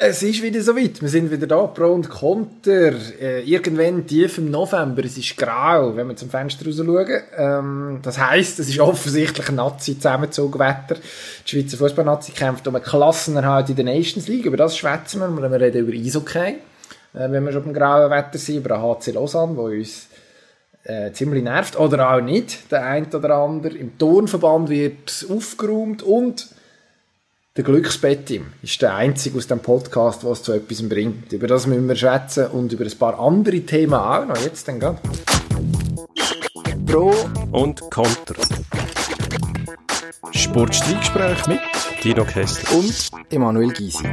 Es ist wieder soweit. Wir sind wieder da, Pro und Konter. Äh, irgendwann tief im November. Es ist grau, wenn wir zum Fenster raus schauen. Ähm, das heisst, es ist offensichtlich ein Nazi-Zusammenzugewetter. Die Schweizer Fußballnazi kämpft um einen Klassenerhalt in der Nations League. Über das schwätzen wir. Wir reden über Eishockey. Äh, wenn wir schon beim grauen Wetter sind, über den HC Lausanne, wo uns äh, ziemlich nervt. Oder auch nicht, der eine oder andere. Im Turnverband wird aufgeräumt und der Glücksbettim ist der einzige aus dem Podcast, was zu etwas bringt. Über das müssen wir schwätzen und über ein paar andere Themen auch noch. Jetzt dann gerade. Pro und Konter. Sportstreitgespräch mit Dino Kessler und Emanuel Gysi.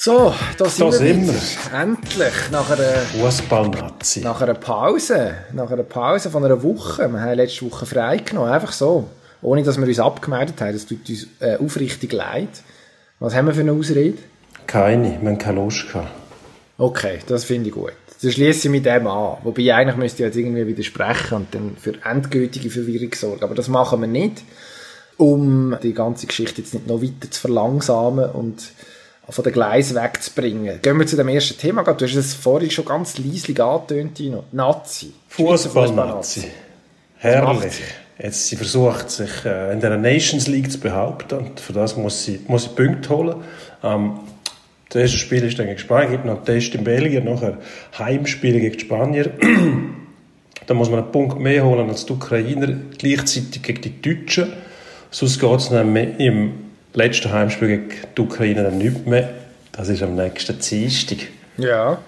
So, da sind, da wir, sind wir. Endlich. Nach einer, Fußballnazi. Nach einer Pause. Nach einer Pause von einer Woche. Wir haben letzte Woche freigenommen. Einfach so. Ohne, dass wir uns abgemeldet haben. Das tut uns äh, aufrichtig leid. Was haben wir für eine Ausrede? Keine. Wir haben keine Lust gehabt. Okay, das finde ich gut. Dann schließe ich mit dem an. Wobei eigentlich müsste ich jetzt irgendwie widersprechen und dann für endgültige Verwirrung sorgen. Aber das machen wir nicht, um die ganze Geschichte jetzt nicht noch weiter zu verlangsamen und von den Gleisen wegzubringen. Gehen wir zu dem ersten Thema. Du hast es vorhin schon ganz leislich angetönt, Tino. Nazi. Fußball-Nazi. Herrlich. Jetzt, sie versucht sich äh, in der Nations League zu behaupten und für das muss sie, muss sie Punkte holen. Ähm, das erste Spiel ist dann gegen Spanien, gibt noch einen Test in Belgien, nachher Heimspiel gegen die Spanier. da muss man einen Punkt mehr holen als die Ukrainer, gleichzeitig gegen die Deutschen. Sonst geht es dann im letzte Heimspiel gegen die Ukraine dann nicht mehr. Das ist am nächsten Dienstag. Ja.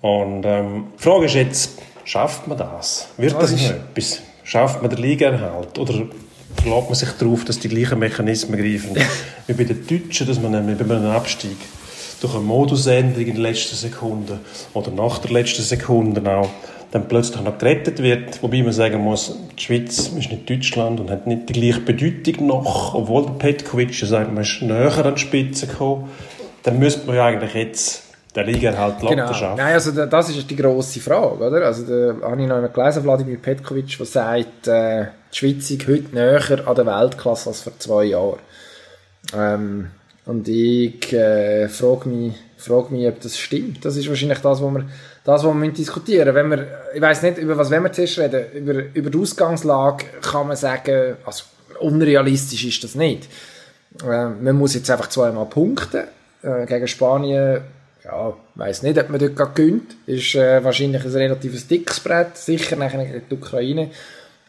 Und ähm, die Frage ist jetzt, schafft man das? Wird das, das noch etwas? Schafft man den Ligaerhalt? Oder verlässt man sich darauf, dass die gleichen Mechanismen greifen wie bei den Deutschen, dass man nämlich bei einem Abstieg durch eine Modusänderung in der letzten Sekunde oder nach der letzten Sekunde auch dann plötzlich noch gerettet wird. Wobei man sagen muss, die Schweiz ist nicht Deutschland und hat nicht die gleiche Bedeutung noch, obwohl der Petkovic sagt, man ist näher an die Spitze gekommen. Dann müsste man ja eigentlich jetzt der Liga halt genau. schaffen. Nein, also das ist die grosse Frage, oder? Also da habe ich noch gelesen, Wladimir Petkovic, der sagt, äh, die Schweiz ist heute näher an der Weltklasse als vor zwei Jahren. Ähm, und ich äh, frage mich, frage mich, ob das stimmt. Das ist wahrscheinlich das, was wir das, was wir diskutieren Wenn wir, ich weiß nicht, über was wir zuerst reden, über, über die Ausgangslage kann man sagen, also unrealistisch ist das nicht. Äh, man muss jetzt einfach zweimal punkten. Äh, gegen Spanien, ja, weiß nicht, ob man dort gerade gönnt. Ist äh, wahrscheinlich ein relativ dickes Brett, sicher nachher gegen die Ukraine.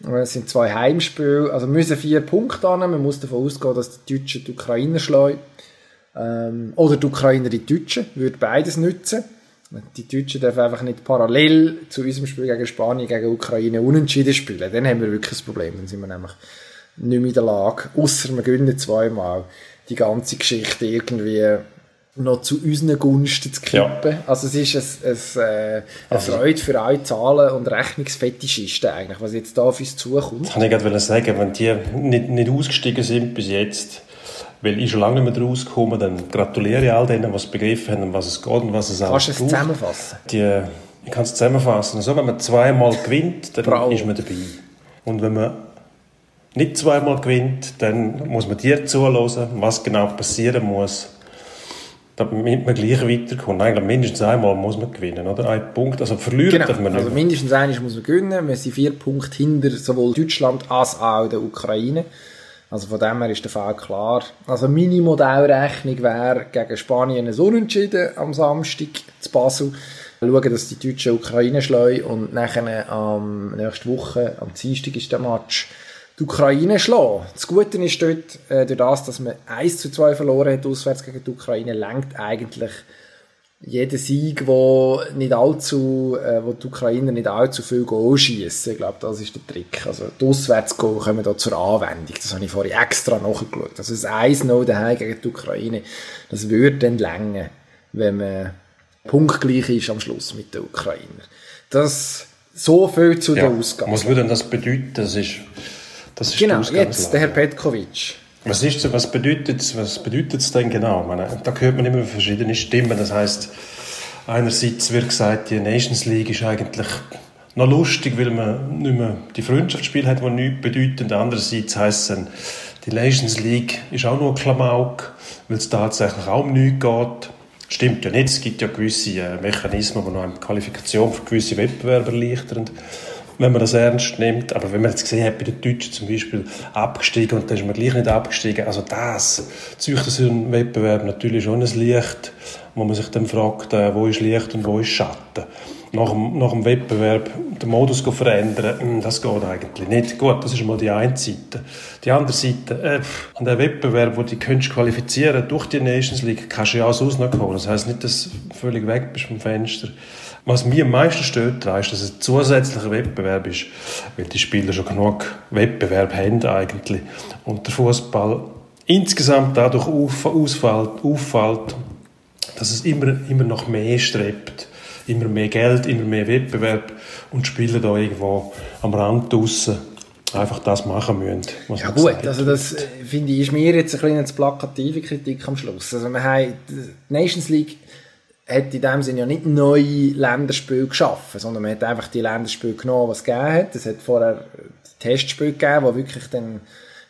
Äh, es sind zwei Heimspiele, also müssen vier Punkte annehmen. Man muss davon ausgehen, dass die Deutschen die Ukrainer schlagen. Ähm, oder die Ukrainer die Deutschen, würde beides nützen. Die Deutschen dürfen einfach nicht parallel zu unserem Spiel gegen Spanien, gegen Ukraine unentschieden spielen. Dann haben wir wirklich ein Problem. Dann sind wir nämlich nicht mehr in der Lage, außer wir gewinnen zweimal, die ganze Geschichte irgendwie noch zu unseren Gunsten zu kippen. Ja. Also es ist ein, ein, äh, eine also, Freude für alle Zahlen- und Rechnungsfetischisten eigentlich, was jetzt da auf uns zukommt. Das kann ich gerade sagen, wenn die nicht, nicht ausgestiegen sind bis jetzt, weil ich schon lange nicht mehr rausgekommen dann gratuliere ich all denen, die es begriffen haben, was es geht und was es alles Kannst du es zusammenfassen? Die, ich kann es zusammenfassen. Also, wenn man zweimal gewinnt, dann Bravo. ist man dabei. Und wenn man nicht zweimal gewinnt, dann muss man dir zuhören, was genau passieren muss, damit man gleich weiterkommt. Eigentlich mindestens einmal muss man gewinnen, oder? Ein Punkt, also verlieren genau. darf man nicht. Also mindestens einmal muss man gewinnen. Wir sind vier Punkte hinter sowohl Deutschland als auch der Ukraine. Also von dem her ist der Fall klar. Also meine Modellrechnung wäre gegen Spanien ein Unentschieden am Samstag zu Basel. Schauen, dass die Deutschen Ukraine schlagen und nachher am ähm, nächste Woche, am Dienstag ist der Match, die Ukraine schlagen. Das Gute ist dort, äh, durch das, dass man 1 zu 2 verloren hat, auswärts gegen die Ukraine, lenkt eigentlich jeder Sieg, wo nicht allzu, äh, wo die Ukrainer nicht allzu viel schießen. Ich glaube, das ist der Trick. Also, die Auswärtsgoal kommen da zur Anwendung. Das habe ich vorhin extra nachgeschaut. Also, das 1-0 daheim gegen die Ukraine, das würde dann länger, wenn man punktgleich ist am Schluss mit den Ukrainer. Das, so viel zu ja. der Ausgabe. Was würde denn das bedeuten? Das ist, das ist genau, jetzt der Herr Petkovic. Was ist was bedeutet was bedeutet es denn genau? Meine, da hört man immer verschiedene Stimmen. Das heißt, einerseits wird gesagt, die Nations League ist eigentlich noch lustig, weil man nicht mehr die Freundschaftsspiele hat, die nichts bedeuten. Andererseits heisst es, Die Nations League ist auch nur Klamauk, weil es tatsächlich auch um nichts geht. Stimmt ja nicht, es gibt ja gewisse äh, Mechanismen, die noch eine Qualifikation für gewisse Wettbewerbe erleichtern wenn man das ernst nimmt. Aber wenn man jetzt gesehen hat, bei den Deutschen zum Beispiel abgestiegen und dann ist man gleich nicht abgestiegen, also das zeugt so einen Wettbewerb natürlich schon ein Licht, wo man sich dann fragt, äh, wo ist Licht und wo ist Schatten. Nach dem, nach dem Wettbewerb den Modus verändern, hm, das geht eigentlich nicht. Gut, das ist mal die eine Seite. Die andere Seite, äh, an der Wettbewerb, wo du dich qualifizieren durch die Nations League, kannst du ja noch holen. Das heisst nicht, dass du völlig weg bist vom Fenster. Was mir am meisten stört, ist, dass es ein zusätzlicher Wettbewerb ist, weil die Spieler schon genug Wettbewerb haben eigentlich. Und der Fußball insgesamt dadurch auffällt, auffällt, dass es immer, immer noch mehr strebt. Immer mehr Geld, immer mehr Wettbewerb und die Spieler da irgendwo am Rand draussen einfach das machen müssen. ja gut, also das äh, finde ich, ist mir jetzt ein bisschen eine plakative Kritik am Schluss. Also wir haben die Nations League hat in dem Sinne ja nicht neue Länderspiele geschaffen, sondern man hat einfach die Länderspiele genommen, was es gegeben hat. Es hat vorher Testspiele gegeben, die wirklich dann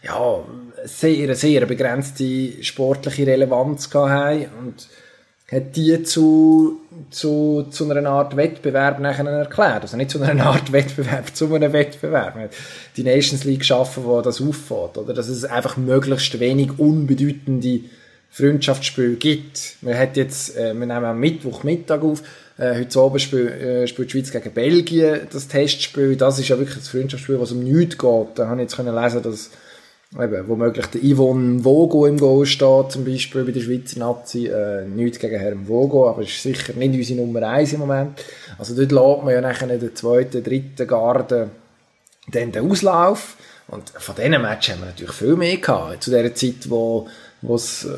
ja, sehr, sehr begrenzte sportliche Relevanz hatten und hat die zu, zu, zu einer Art Wettbewerb nachher erklärt. Also nicht zu einer Art Wettbewerb, zu einem Wettbewerb. Man hat die Nations League geschaffen, wo das auffällt, oder? Dass es einfach möglichst wenig unbedeutende Freundschaftsspiel gibt. Wir hat jetzt, äh, wir nehmen am Mittwochmittag auf, äh, heute Abend spiel, äh, spielt die Schweiz gegen Belgien, das Testspiel. Das ist ja wirklich das Freundschaftsspiel, was um nichts geht. Da habe ich jetzt können lesen, dass eben, womöglich der Yvonne Vogo im Goal steht, zum Beispiel bei der Schweizer Nazi. Äh, nichts gegen Herrn Vogo, aber ist sicher nicht unsere Nummer eins im Moment. Also dort lädt man ja nachher in der zweiten, dritten Garde dann den Auslauf. Und von diesen Matches haben wir natürlich viel mehr gehabt. Zu der Zeit, wo wo's, äh,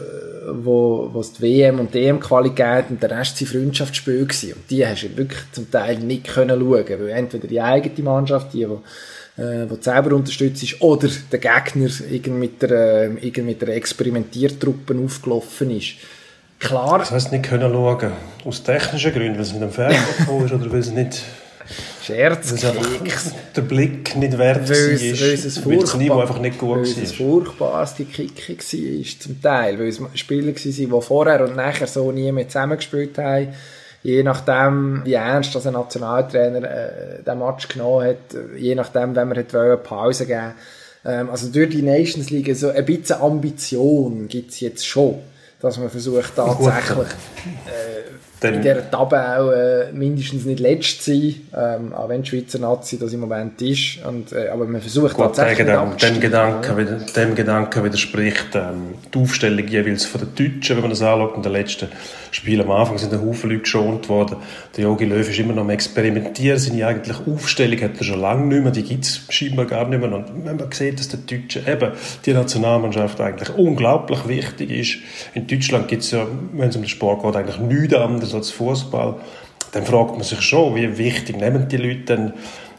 wo es die WM und die EM-Quali und der Rest waren Freundschaftsspiele. Und die hast du wirklich zum Teil nicht können schauen, weil entweder die eigene Mannschaft, die, die äh, die selber unterstützt ist, oder der Gegner mit der, äh, irgendwie mit der Experimentiertruppe aufgelaufen ist. Klar. Das heisst nicht können schauen. Aus technischen Gründen, weil es mit dem Fernseher ist oder weil es nicht Scherz, Keks. Der Blick nicht wert war, weil es, weil das Niveau einfach nicht gut war. Weil es furchtbarste Kicke war, zum Teil. Weil es Spieler waren, die vorher und nachher so nie mehr zusammengespielt haben. Je nachdem, wie ernst ein Nationaltrainer äh, den Match genommen hat, je nachdem, wenn man eine Pause geben ähm, Also durch die Nations League so ein bisschen Ambition gibt es jetzt schon, dass man versucht tatsächlich äh, dann, in dieser Tabelle auch äh, mindestens nicht letzt sein, ähm, auch wenn die Schweizer Nazi das im Moment ist. Und, äh, aber man versucht gut, tatsächlich dem, dem, Gedanken, ja. dem Gedanken widerspricht ähm, die Aufstellung jeweils von den Deutschen, wenn man das anschaut. In den letzten Spielen am Anfang sind ein Haufen Leute geschont worden. Der Jogi Löw ist immer noch am Experimentieren. Seine eigentliche Aufstellung hat er schon lange nicht mehr. Die gibt es scheinbar gar nicht mehr. Und wenn man sieht, dass der Deutsche eben die Nationalmannschaft eigentlich unglaublich wichtig ist. In Deutschland gibt es ja, wenn es um den Sport geht, eigentlich nichts anderes als Fußball. Dann fragt man sich schon, wie wichtig nehmen die Leute denn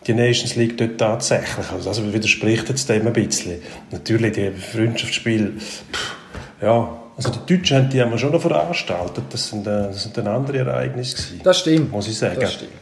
die Nations League dort tatsächlich? Also, also widerspricht jetzt dem ein bisschen. Natürlich, die Freundschaftsspiele, pff, ja, also die Deutschen haben die haben wir schon noch veranstaltet. Das sind, äh, das sind dann andere Ereignisse gewesen. Das stimmt. Muss ich sagen. Das stimmt.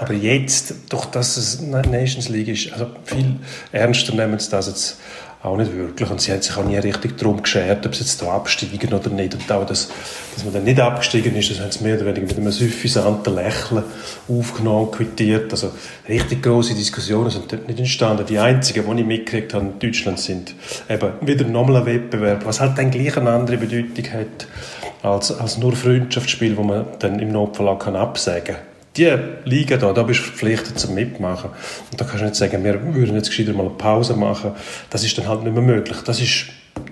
Aber jetzt, durch dass es Nations League ist, also viel ernster nehmen sie das jetzt auch nicht wirklich. Und sie haben sich auch nie richtig darum geschert, ob sie jetzt da absteigen oder nicht. Und auch, dass, dass man dann nicht abgestiegen ist, das haben sie mehr oder weniger mit einem suffisanten Lächeln aufgenommen, quittiert. Also richtig große Diskussionen sind dort nicht entstanden. Die einzigen, die ich mitgekriegt habe in Deutschland, sind eben wieder nochmal ein Wettbewerb, was halt dann gleich eine andere Bedeutung hat als, als nur Freundschaftsspiel, wo man dann im Notfall auch kann absagen kann die Liga da, da bist du verpflichtet zum Mitmachen. Und da kannst du nicht sagen, wir würden jetzt gescheiter mal eine Pause machen. Das ist dann halt nicht mehr möglich. Das ist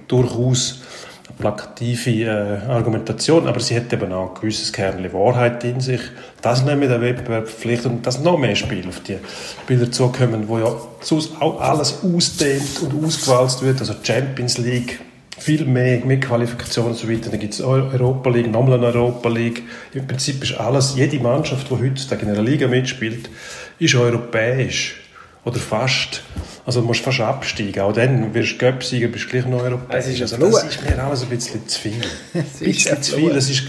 durchaus eine plakative äh, Argumentation, aber sie hat eben auch ein gewisses Kernchen Wahrheit in sich. Das nehmen wir den Wettbewerb verpflichtet und dass noch mehr Spiele auf die Spieler zukommen, wo ja alles ausdehnt und ausgewalzt wird, also Champions League, viel mehr mit Qualifikation und so weiter. Dann gibt es Europa League, nochmal eine Europa League. Im Prinzip ist alles, jede Mannschaft, die heutzutage in einer Liga mitspielt, ist europäisch. Oder fast. Also du musst fast absteigen. Auch dann wirst du Göpsieger, bist du gleich noch europäisch. Es ist also das ist mir alles ein bisschen zu viel. ein bisschen zu viel. Es ist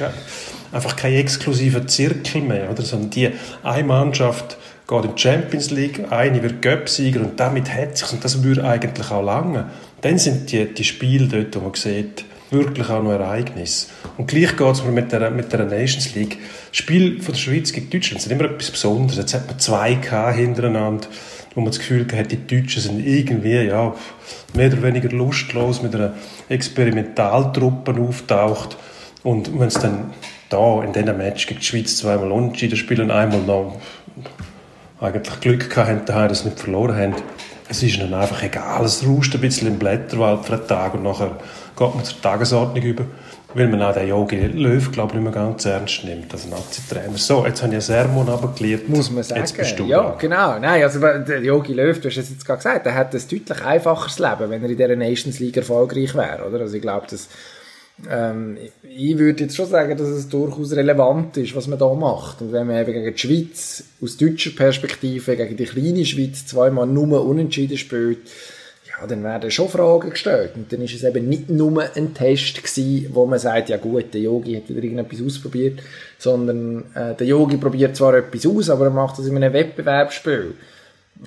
einfach kein exklusiver Zirkel mehr. Oder? Sondern die eine Mannschaft geht in die Champions League, eine wird Göpsieger und damit hat sich und das würde eigentlich auch lange dann sind die, die Spiele dort, wo man sieht, wirklich auch noch Ereignis. Und gleich geht es mir mit der, mit der Nations League. Das Spiel von der Schweiz gegen Deutschland ist immer etwas Besonderes. Jetzt hat man zwei K hintereinander, wo man das Gefühl hat, die Deutschen sind irgendwie, ja, mehr oder weniger lustlos mit einer Experimentaltruppe auftaucht. Und wenn es dann da in diesem Match gegen die Schweiz zweimal unentschieden spielen einmal noch eigentlich Glück gehabt haben, dass sie nicht verloren haben, es ist ihnen einfach egal. Es rauscht ein bisschen im Blätterwald für einen Tag und nachher geht man zur Tagesordnung über, weil man auch den Jogi Löw, glaube ich, nicht mehr ganz ernst nimmt, als Nazi-Trainer. So, jetzt habe ich ein Sermon abgeklärt. Muss man sagen. Jetzt bist du ja, da. genau. Nein, also der Jogi Löw, du hast es jetzt gerade gesagt, der hat ein deutlich einfacheres Leben, wenn er in dieser Nations League erfolgreich wäre, oder? Also ich glaube, dass ähm, ich würde jetzt schon sagen, dass es durchaus relevant ist, was man da macht. Und wenn man eben gegen die Schweiz aus deutscher Perspektive gegen die kleine Schweiz zweimal nur unentschieden spielt, ja, dann werden schon Fragen gestellt. Und dann ist es eben nicht nur ein Test gewesen, wo man sagt, ja gut, der Yogi hat wieder irgendetwas ausprobiert, sondern äh, der Yogi probiert zwar etwas aus, aber er macht das in einem Wettbewerbsspiel.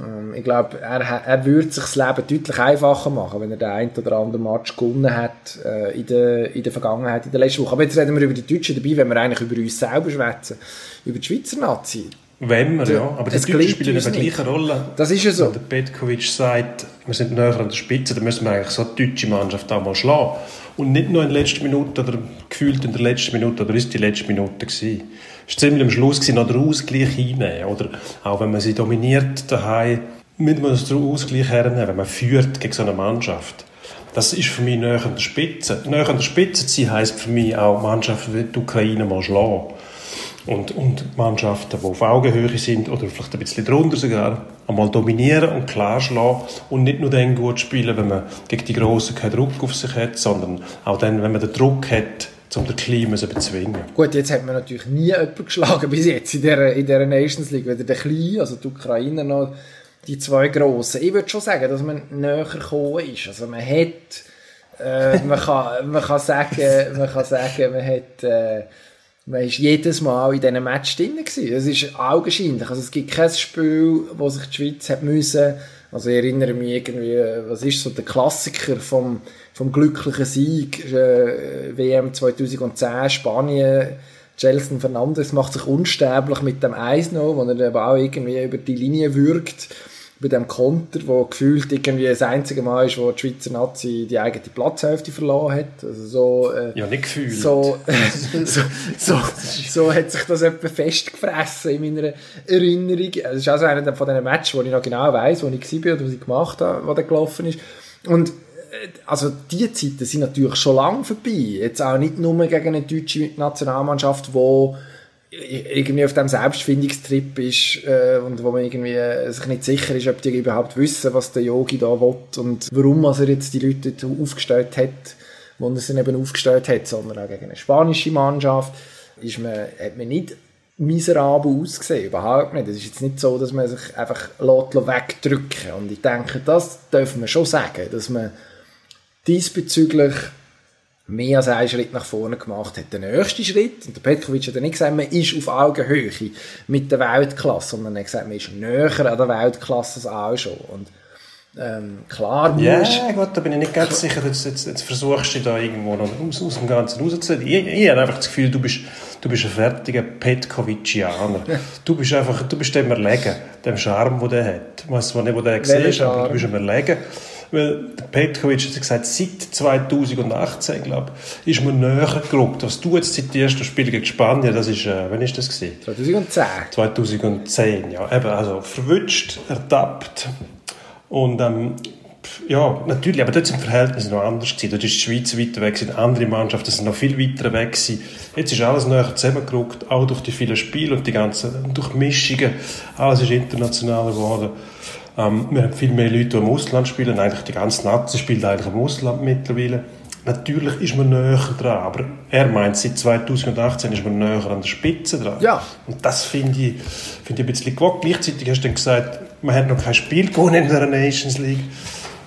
Ähm, ich glaube, er, er würde sich das Leben deutlich einfacher machen, wenn er den einen oder anderen Match gewonnen hat äh, in, der, in der Vergangenheit, in der letzten Woche. Aber jetzt reden wir über die Deutschen dabei, wenn wir eigentlich über uns selber schwätzen, über die Schweizer Nazi. Wenn wir, ja. Aber die Deutschen spielen eine gleiche Rolle. Das ist ja so. Der Petkovic sagt, wir sind näher an der Spitze, dann müssen wir eigentlich so die deutsche Mannschaft auch mal schlagen. Und nicht nur in der letzten Minute oder gefühlt in der letzten Minute, oder ist die letzte Minute gewesen. Es war ziemlich am Schluss gewesen, noch den Ausgleich hinnehmen. Oder auch wenn man sie dominiert daheim, müssen wir den Ausgleich hernehmen, wenn man führt gegen so eine Mannschaft. Das ist für mich näher an der Spitze. Näher an der Spitze zu sein, heisst für mich auch Mannschaften wie die Ukraine mal schlagen. Und, und Mannschaften, die auf Augenhöhe sind oder vielleicht ein bisschen drunter sogar, einmal dominieren und klar schlagen und nicht nur dann gut spielen, wenn man gegen die Grossen keinen Druck auf sich hat, sondern auch dann, wenn man den Druck hat, um den Klima zu bezwingen. Gut, jetzt hat man natürlich nie jemanden geschlagen bis jetzt in dieser, in dieser Nations League, weder der Kleine, also die Ukrainer noch die zwei Grossen. Ich würde schon sagen, dass man näher gekommen ist. Also man hat, äh, man, kann, man kann sagen, man kann sagen, man hat, äh, man ist jedes Mal in diesem Match drin gewesen. Das ist augenscheinlich. Also es gibt kein Spiel, wo sich die Schweiz hat müssen, also ich erinnere mich irgendwie, was ist so der Klassiker vom, vom glücklichen Sieg, äh, WM 2010, Spanien, Jelson Fernandes macht sich unsterblich mit dem Eis noch, wo er den Ball irgendwie über die Linie würgt bei dem Konter, wo gefühlt irgendwie das einzige Mal ist, wo die Schweizer Nazi die eigene Platzhälfte verloren hat. Also so, äh, ja, nicht gefühlt. So, so, so, so, hat sich das etwa festgefressen in meiner Erinnerung. Das ist also einer von diesen Matches, wo ich noch genau weiss, wo ich war und was ich gemacht habe, was da gelaufen ist. Und äh, also die Zeiten sind natürlich schon lange vorbei. Jetzt auch nicht nur gegen eine deutsche Nationalmannschaft, die irgendwie auf dem Selbstfindungstrip ist äh, und wo man irgendwie sich nicht sicher ist, ob die überhaupt wissen, was der Yogi da will und warum er jetzt die Leute aufgestellt hat, wo er sie eben aufgestellt hat, sondern auch gegen eine spanische Mannschaft, ist man, hat man nicht miserabel ausgesehen, überhaupt nicht. Es ist jetzt nicht so, dass man sich einfach wegdrücken und ich denke, das dürfen wir schon sagen, dass man diesbezüglich mehr als einen Schritt nach vorne gemacht hat. Der nächste Schritt, und der Petkovic hat ja nicht gesagt, man ist auf Augenhöhe mit der Weltklasse, sondern er hat gesagt, man ist näher an der Weltklasse als auch schon. Und ähm, klar. Ja, gut, da bin ich nicht ganz sicher, jetzt, jetzt, jetzt versuchst du da irgendwo noch aus, aus dem Ganzen rauszuziehen. Ich, ich habe einfach das Gefühl, du bist, du bist ein fertiger Petkovicianer. du bist einfach, du bist dem erlegen, dem Charme, den der hat. Ich zwar nicht, wo der siehst, aber du bist ihm erlegen. Weil Petkovic hat gesagt, seit 2018, glaube ich, ist man näher gerückt. Was du jetzt zitierst, das Spiel gegen Spanien, das ist, äh, wann ist das gewesen? 2010. 2010, ja. Eben, also verwünscht, ertappt. Und, ähm, ja, natürlich, aber dort sind die Verhältnisse noch anders gewesen. Dort ist die Schweiz weiter weg, sind andere Mannschaften sind noch viel weiter weg gewesen. Jetzt ist alles näher zusammengerückt, auch durch die vielen Spiele und die ganzen Durchmischungen. Alles ist internationaler geworden. Ähm, wir haben viel mehr Leute, die im Ausland spielen. Eigentlich die ganze Nazi spielt eigentlich im Ausland mittlerweile. Natürlich ist man näher dran, aber er meint, seit 2018 ist man näher an der Spitze dran. Ja. Und das finde ich, find ich ein bisschen gewagt. Gleichzeitig hast du dann gesagt, man hat noch kein Spiel gewonnen in der Nations League.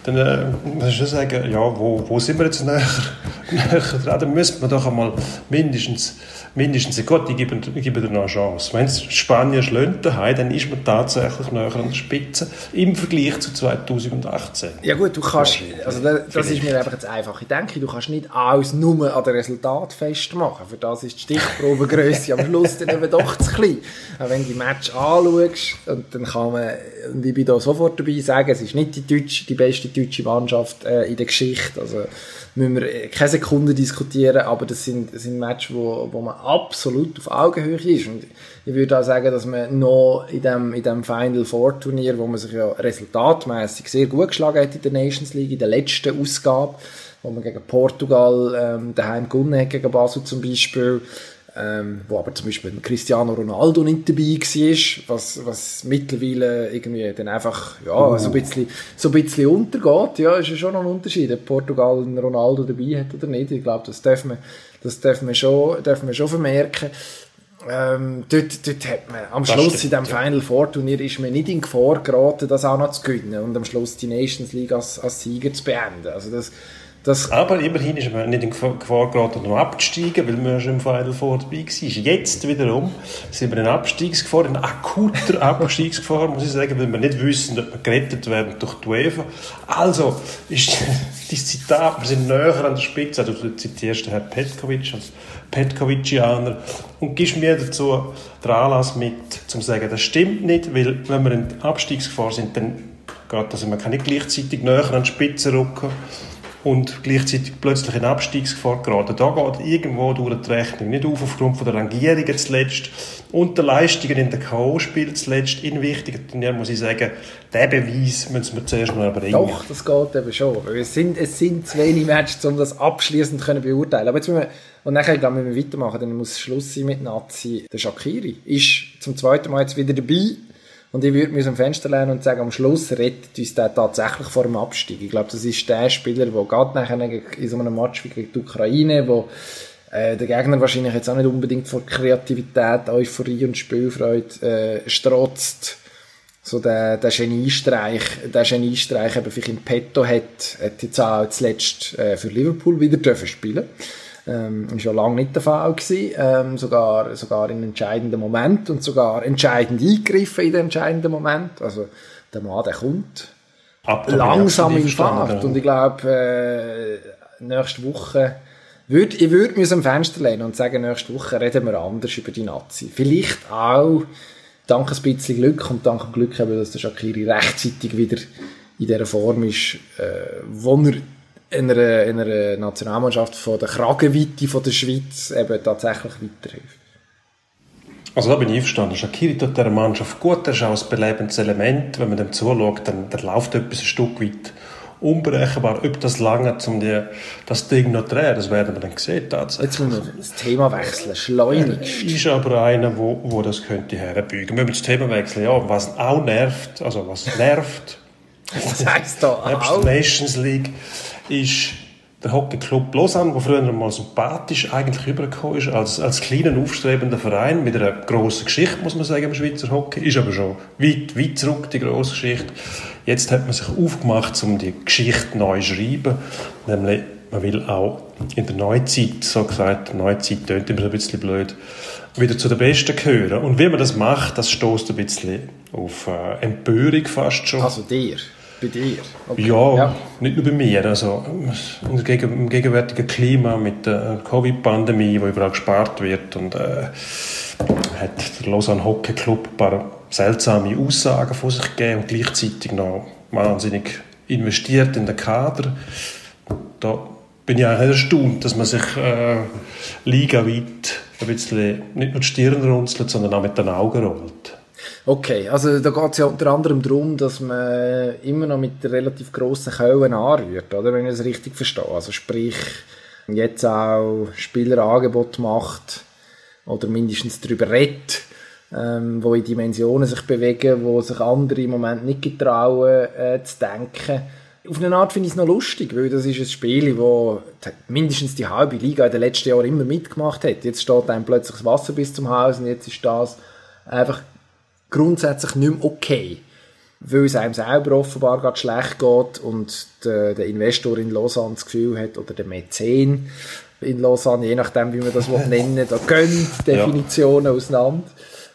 Dann äh, muss ich schon sagen, ja, wo, wo sind wir jetzt näher? näher dran, dann müsste man doch einmal mindestens mindestens gut, ich gebe, ich gebe dir noch eine Chance. Wenn es Spanien schlönt dann ist man tatsächlich näher an der Spitze im Vergleich zu 2018. Ja gut, du kannst, also das, das ist mir einfach jetzt einfach. Ich denke, du kannst nicht alles nur an den Resultat festmachen. Für das ist die Stichprobengröße am Schluss dann eben doch zu klein. Aber wenn du die Match anschaust, und dann kann man, und ich bin da sofort dabei, sagen, es ist nicht die, deutsche, die beste deutsche Mannschaft äh, in der Geschichte. Also müssen wir keine Sekunde diskutieren, aber das sind, das sind Matches, wo, wo man absolut auf Augenhöhe ist. Und ich würde auch sagen, dass man noch in dem, in dem Final Four Turnier, wo man sich ja resultatmäßig sehr gut geschlagen hat in der Nations League, in der letzten Ausgabe, wo man gegen Portugal ähm, daheim gewonnen hat, gegen Basel zum Beispiel, ähm, wo aber zum Beispiel Cristiano Ronaldo nicht dabei war, was, was mittlerweile irgendwie dann einfach ja, uh. so, ein bisschen, so ein bisschen untergeht. Ja, ist ja schon noch ein Unterschied, ob Portugal einen Ronaldo dabei hat oder nicht. Ich glaube, das dürfen wir, das dürfen wir, schon, dürfen wir schon vermerken. Ähm, dort, dort hat man, am das Schluss stimmt, in diesem ja. Final Four Turnier ist man nicht in Gefahr geraten, das auch noch zu gewinnen und am Schluss die Nations League als, als Sieger zu beenden. Also das, das Aber immerhin ist man nicht in Gefahr geraten, noch abzusteigen, weil man schon im Final Four dabei war. Jetzt wiederum sind wir in Abstiegsgefahr, in akuter Abstiegsgefahr, muss ich sagen, weil wir nicht wissen, ob wir gerettet werden durch die UEFA. Also, ist das Zitat, wir sind näher an der Spitze, also du zitierst den Herrn Petkovic als Petkovicianer und gibst mir dazu den Anlass mit, zum zu sagen, das stimmt nicht, weil wenn wir in Abstiegsgefahr sind, dann geht das, man kann nicht gleichzeitig näher an die Spitze rücken und gleichzeitig plötzlich in Abstiegsgefahr geraten. Da geht irgendwo durch die Rechnung nicht auf, aufgrund von der Rangierungen zuletzt und der Leistungen in den K.O.-Spielen zuletzt. In wichtigen Turnieren muss ich sagen, den Beweis müssen wir zuerst mal erbringen. Doch, das geht eben schon. Es sind, es sind zu wenig Matches, um das abschließend zu beurteilen. Aber jetzt müssen wir, und nachher dann müssen wir weitermachen, dann muss Schluss sein mit Nazi. Der Shakiri ist zum zweiten Mal jetzt wieder dabei und ich würde mir aus dem Fenster lehnen und sagen, am Schluss rettet uns der tatsächlich vor dem Abstieg. Ich glaube, das ist der Spieler, der gerade nachher in so einem Match wie gegen die Ukraine, wo äh, der Gegner wahrscheinlich jetzt auch nicht unbedingt vor Kreativität, Euphorie und Spielfreude äh, strotzt, so der, der Geniestreich, der Geniestreich eben vielleicht im Petto hat, hat jetzt auch zuletzt äh, für Liverpool wieder dürfen spielen ähm, ist ja lange nicht der Fall gewesen, ähm, sogar, sogar in entscheidenden Moment und sogar entscheidend eingegriffen in den entscheidenden Moment. Also der Mann, der kommt langsam in Fahrt und ich glaube, äh, nächste Woche würd, ich würde mir aus dem Fenster lehnen und sagen, nächste Woche reden wir anders über die Nazi. Vielleicht auch dank ein bisschen Glück und dank dem Glück eben, dass der Shakiri rechtzeitig wieder in der Form ist, äh, wo er in einer, in einer Nationalmannschaft von der Kragenweite von der Schweiz eben tatsächlich weiterhilft. Also da bin ich einverstanden. Shakiri tut dieser Mannschaft gut, er ist auch ein belebendes Element. Wenn man dem zuschaut, dann, dann läuft etwas ein Stück weit unberechenbar. Ob das lange, um die, das Ding noch zu drehen, das werden wir dann sehen. Tatsächlich. Jetzt müssen wir das Thema wechseln, schleunigst. Ist aber einer, wo, wo das könnte herbeugen. Wir müssen das Thema wechseln, ja. Was auch nervt, also was nervt, was heisst da auch? Nations League ist der Hockeyclub Lausanne, der früher mal sympathisch eigentlich übergekommen ist, als, als kleiner, aufstrebender Verein mit einer grossen Geschichte, muss man sagen, im Schweizer Hockey. Ist aber schon weit, weit zurück, die grosse Geschichte. Jetzt hat man sich aufgemacht, um die Geschichte neu zu schreiben. Nämlich, man will auch in der Neuzeit, so gesagt, Neuzeit tönt immer ein bisschen blöd, wieder zu den Besten gehören. Und wie man das macht, das stoßt ein bisschen auf äh, Empörung fast schon. Also dir? Bei dir? Okay. Ja, ja, nicht nur bei mir. Also, Im gegenwärtigen Klima mit der Covid-Pandemie, wo überall gespart wird, und, äh, hat der Lausanne Hockey Club ein paar seltsame Aussagen von sich gegeben und gleichzeitig noch wahnsinnig investiert in den Kader. Da bin ich eigentlich erstaunt, dass man sich äh, ligaweit ein bisschen nicht nur die Stirn runzelt, sondern auch mit den Augen rollt. Okay, also da geht es ja unter anderem darum, dass man immer noch mit relativ grossen Köln anrührt, oder? Wenn ich es richtig verstehe. Also sprich, jetzt auch Spielerangebot macht oder mindestens darüber redet, ähm, wo in Dimensionen sich bewegen, wo sich andere im Moment nicht getrauen äh, zu denken. Auf eine Art finde ich es noch lustig, weil das ist ein Spiel, wo mindestens die halbe Liga in den letzten Jahren immer mitgemacht hat. Jetzt steht einem plötzlich das Wasser bis zum Haus und jetzt ist das einfach grundsätzlich nicht mehr okay. weil es einem selber offenbar gerade schlecht geht und der, der Investor in Lausanne das Gefühl hat, oder der Mäzen in Lausanne, je nachdem, wie man das nennen da gehen Definitionen ja. auseinander.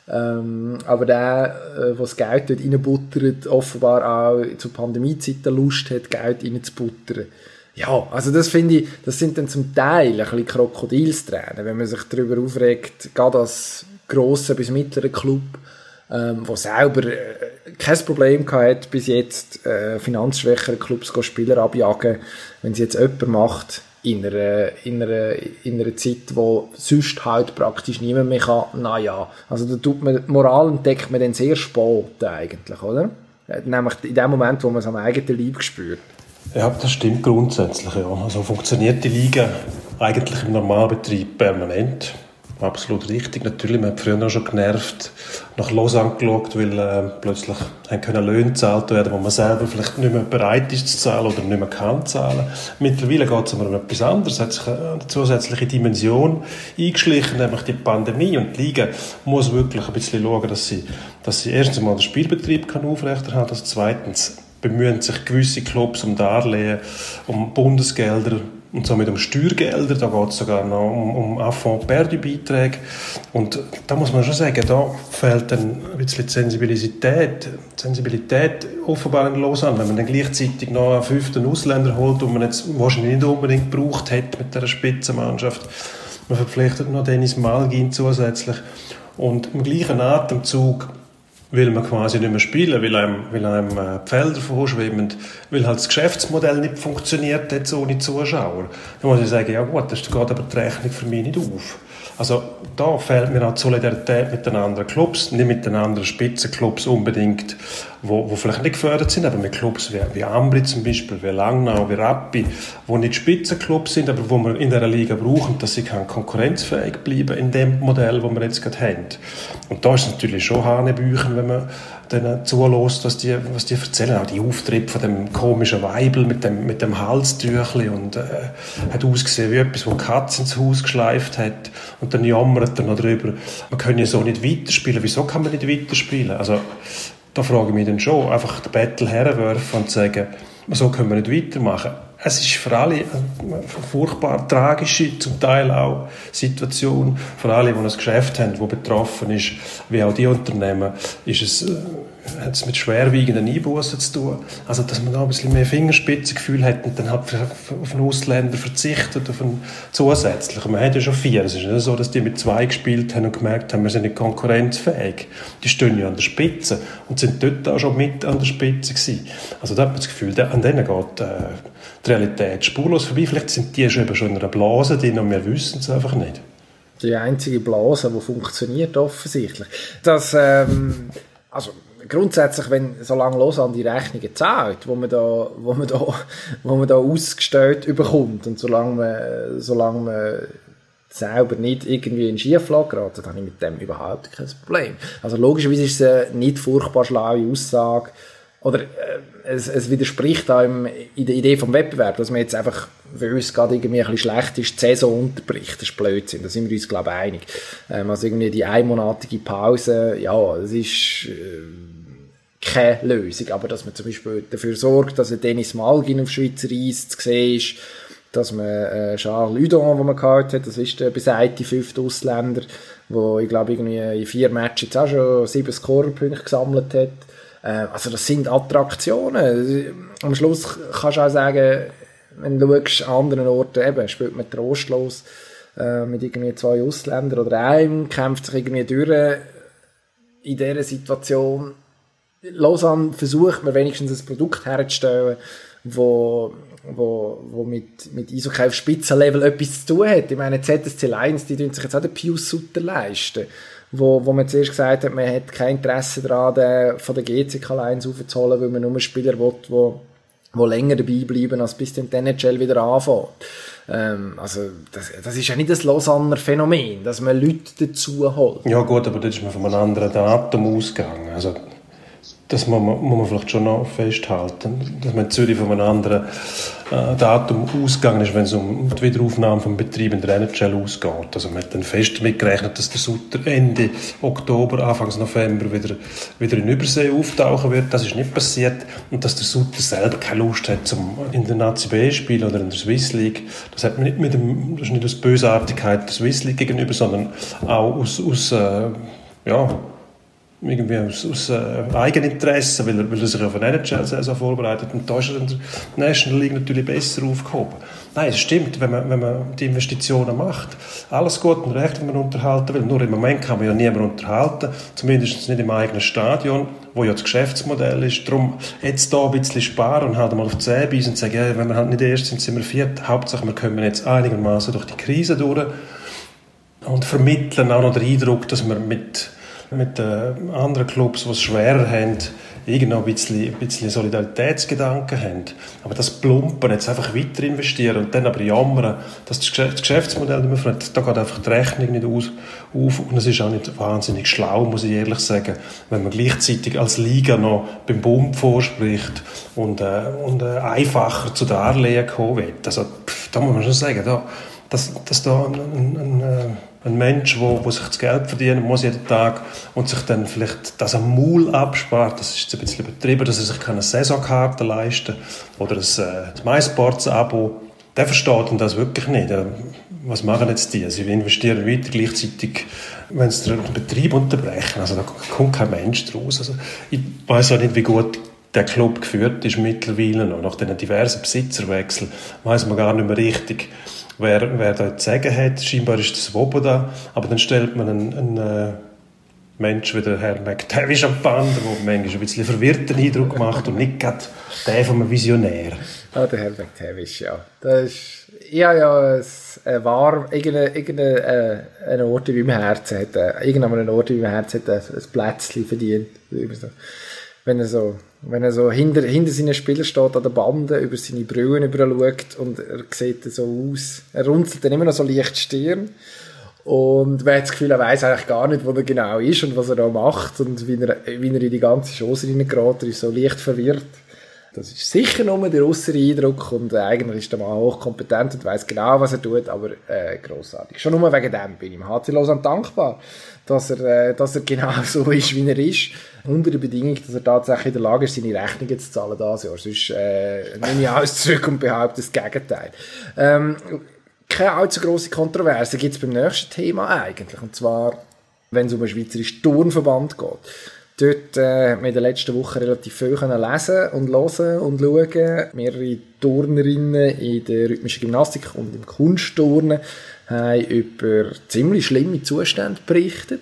Ähm, aber der, äh, das Geld dort reinbuttert, offenbar auch zur Pandemiezeiten Lust hat, Geld reinzubuttern. Ja, also das finde ich, das sind dann zum Teil ein bisschen Krokodilstränen, wenn man sich darüber aufregt, gerade als grosser bis mittlerer Club, ähm, wo selber äh, kein Problem hat, bis jetzt äh, finanzschwächere Clubs Spieler abjagen, wenn sie jetzt jemand macht, in einer, in einer, in einer Zeit, wo sonst halt praktisch niemand mehr kann, naja, also da tut man, Moral entdeckt man dann sehr spät eigentlich, oder? Nämlich in dem Moment, wo man es am eigenen Leib spürt. Ja, das stimmt grundsätzlich, ja. Also funktioniert die Liga eigentlich im Normalbetrieb permanent absolut richtig. Natürlich, man hat früher schon genervt nach Lausanne geschaut, weil äh, plötzlich können Löhne gezahlt werden, wo man selber vielleicht nicht mehr bereit ist zu zahlen oder nicht mehr kann zahlen. Mittlerweile geht es aber um etwas anderes. Es hat sich eine zusätzliche Dimension eingeschlichen, nämlich die Pandemie. Und die Liga muss wirklich ein bisschen schauen, dass sie, dass sie erstens mal den Spielbetrieb kann aufrechterhalten kann, zweitens bemühen sich gewisse Clubs um Darlehen, um Bundesgelder und somit um Steuergelder, da geht es sogar noch um, um Affront-Perdu-Beiträge. Und da muss man schon sagen, da fehlt ein bisschen die Sensibilität, die Sensibilität offenbar in Lausanne, wenn man dann gleichzeitig noch einen fünften Ausländer holt, den man jetzt wahrscheinlich nicht unbedingt gebraucht hat mit dieser Spitzenmannschaft. Man verpflichtet noch Dennis Malgin zusätzlich. Und im gleichen Atemzug will man quasi nicht mehr spielen, weil einem, weil einem äh, die Felder vorschwimmen, weil halt das Geschäftsmodell nicht funktioniert jetzt ohne Zuschauer. Dann muss ich sagen, ja gut, das geht aber die Rechnung für mich nicht auf. Also da fehlt mir auch die Solidarität mit den anderen Clubs, nicht mit den anderen Spitzenclubs unbedingt, wo, wo vielleicht nicht gefördert sind, aber mit Clubs wie, wie Ambri zum Beispiel, wie Langnau, wie Rappi, wo nicht Spitzenclubs sind, aber wo wir in dieser Liga brauchen, dass sie kann konkurrenzfähig bleiben in dem Modell, wo wir jetzt gerade haben. Und da ist es natürlich schon Hanebüchen, wenn man denen zulässt, was die, was die erzählen. Auch die Auftritte von dem komischen Weibel mit dem, mit dem Halstüchli und äh, hat ausgesehen wie etwas, wo Katz ins Haus geschleift hat. Und dann jammert er noch drüber, man kann ja so nicht weiterspielen. Wieso kann man nicht weiterspielen? Also, da frage ich mich dann schon, einfach den Battle herwerfen und sagen, so können wir nicht weitermachen es ist für alle eine furchtbar tragische, zum Teil auch Situation. Für alle, die ein Geschäft haben, das betroffen ist, wie auch die Unternehmen, ist es, äh, hat es mit schwerwiegenden Einbußen zu tun. Also, dass man da ein bisschen mehr Fingerspitzengefühl hat und dann halt auf einen Ausländer verzichtet, auf einen zusätzlichen. Man hat ja schon vier. Es ist nicht so, dass die mit zwei gespielt haben und gemerkt haben, wir sind nicht konkurrenzfähig. Die stehen ja an der Spitze und sind dort auch schon mit an der Spitze gewesen. Also, da hat man das Gefühl, an denen geht, äh, die Realität spurlos vorbei. Vielleicht sind die schon, schon in einer Blase drin und wir wissen es einfach nicht. Die einzige Blase, die funktioniert offensichtlich. Das, ähm, also grundsätzlich, wenn solange Lausanne die Rechnungen zahlt, wo man da, wo man da, wo man da ausgestellt überkommt und solange man, solange man selber nicht irgendwie in Schieflage geraten, habe ich mit dem überhaupt kein Problem. Also logischerweise ist es eine nicht furchtbar schlaue Aussage, oder äh, es, es widerspricht auch im, in der Idee vom Wettbewerb, dass man jetzt einfach, für uns gerade irgendwie ein bisschen schlecht ist, die Saison unterbricht. Das ist Blödsinn, da sind wir uns, glaube ich, einig. Ähm, also irgendwie die einmonatige Pause, ja, das ist äh, keine Lösung, aber dass man zum Beispiel dafür sorgt, dass ein Dennis Malgin auf Schweizer Eis zu sehen ist, dass man äh, Charles Ludon, den man gehabt hat, das ist der besagte fünfte Ausländer, wo ich glaube irgendwie in vier Matches auch schon sieben Scorerpunkte gesammelt hat, also das sind Attraktionen. Am Schluss kannst du auch sagen, wenn du schaust, an anderen Orten eben, spielt man trostlos äh, mit irgendwie zwei Ausländern oder einem, kämpft sich irgendwie durch in dieser Situation. Lausanne versucht man wenigstens ein Produkt herzustellen, wo, wo, wo mit, mit Eishockey auf Spitzenlevel etwas zu tun hat. Ich meine, ZSC Lions, die tun sich jetzt auch den Pius Sutter leisten wo, wo man zuerst gesagt hat, man hat kein Interesse daran, den von der GCK Lions aufzuholen, weil man nur Spieler will, wo, wo länger dabei bleiben, als bis dann die NHL wieder anfängt. Ähm, also, das, das ist ja nicht das Lausanner Phänomen, dass man Leute dazu holt. Ja gut, aber das ist man von einem anderen Datum ausgegangen. Also, das muss man, muss man vielleicht schon noch festhalten, dass man in Zürich von einem anderen äh, Datum ausgegangen ist, wenn es um die Wiederaufnahme vom Betrieb in der NHL ausgeht. Also man hat dann fest damit gerechnet, dass der Sutter Ende Oktober, Anfang November wieder, wieder in Übersee auftauchen wird. Das ist nicht passiert. Und dass der Sutter selber keine Lust hat, zum in der Nazi B spielen oder in der Swiss League. Das hat man nicht mit dem, das ist nicht aus Bösartigkeit der Swiss League gegenüber, sondern auch aus, aus äh, ja, irgendwie aus, aus äh, Eigeninteresse, weil er, weil er sich auf eine NHL-Saison vorbereitet. Und da ist er in der National League natürlich besser aufgehoben. Nein, es stimmt, wenn man, wenn man die Investitionen macht. Alles gut und recht, wenn man unterhalten will. Nur im Moment kann man ja niemand unterhalten, zumindest nicht im eigenen Stadion, wo ja das Geschäftsmodell ist. Darum jetzt hier ein bisschen sparen und halt mal auf die Zähne beißen und sagen, ja, wenn wir halt nicht erst sind, sind wir viert. Hauptsache, wir kommen jetzt einigermaßen durch die Krise durch und vermitteln auch noch den Eindruck, dass wir mit mit den anderen Clubs, die es schwerer haben, irgendwo ein bisschen, ein bisschen Solidaritätsgedanken haben. Aber das Plumpen, jetzt einfach weiter investieren und dann aber jammern, dass das Geschäftsmodell nicht mehr verändert, da geht einfach die Rechnung nicht aus, auf und es ist auch nicht wahnsinnig schlau, muss ich ehrlich sagen, wenn man gleichzeitig als Liga noch beim Bund vorspricht und, äh, und äh, einfacher zu Darlehen kommen will. Also, pff, da muss man schon sagen, da, dass, dass da ein, ein, ein äh, ein Mensch, wo, wo sich das Geld verdienen muss jeden Tag und sich dann vielleicht das am Maul abspart, das ist jetzt ein bisschen übertrieben, dass er sich keine Saisonkarte leisten kann oder ein, äh, ein MySports-Abo, der versteht das wirklich nicht. Was machen jetzt die? Sie investieren weiter gleichzeitig, wenn sie den Betrieb unterbrechen. Also da kommt kein Mensch draus. Also ich weiß auch nicht, wie gut der Club geführt ist mittlerweile noch. Nach den diversen Besitzerwechseln weiß man gar nicht mehr richtig, wer, wer da zu sagen hat. Scheinbar ist das Swoboda, aber dann stellt man einen, einen äh, Mensch wie der Herr McTavish am Band, der manchmal ein bisschen verwirrten Eindruck macht und nicht gerade der von einem Visionär. Ah, der Herr McTavish, ja. Das ist, ja, ja, es äh, war irgendein, irgendein äh, Ort in meinem Herzen hat, äh, irgendein Ort in meinem Herzen hat ein, ein Plätzchen verdient. Wenn er so wenn er so hinter, hinter seinen Spielern steht an der Bande, über seine Brühen schaut und er sieht so aus, er runzelt dann immer noch so leicht Stirn. Und man hat das Gefühl, er weiß eigentlich gar nicht, wo er genau ist und was er da macht und wie er, wie er in die ganze Chance reingerät. Er ist so leicht verwirrt. Das ist sicher nur der äußere Eindruck und eigentlich ist der Mann hochkompetent und weiß genau, was er tut, aber äh, großartig. Schon nur wegen dem bin ich ihm HC Lausanne dankbar, dass er, äh, dass er genau so ist, wie er ist, unter der Bedingung, dass er tatsächlich in der Lage ist, seine Rechnungen zu zahlen dieses Jahr. Sonst äh, nehme ich alles zurück und behaupte das Gegenteil. Ähm, keine allzu grosse Kontroverse gibt es beim nächsten Thema eigentlich, und zwar, wenn es um einen schweizerischen Turnverband geht. Dort äh, haben wir in der letzten Woche relativ viel lesen und hören und schauen. Mehrere Turnerinnen in der rhythmischen Gymnastik und im Kunstturnen haben über ziemlich schlimme Zustände berichtet.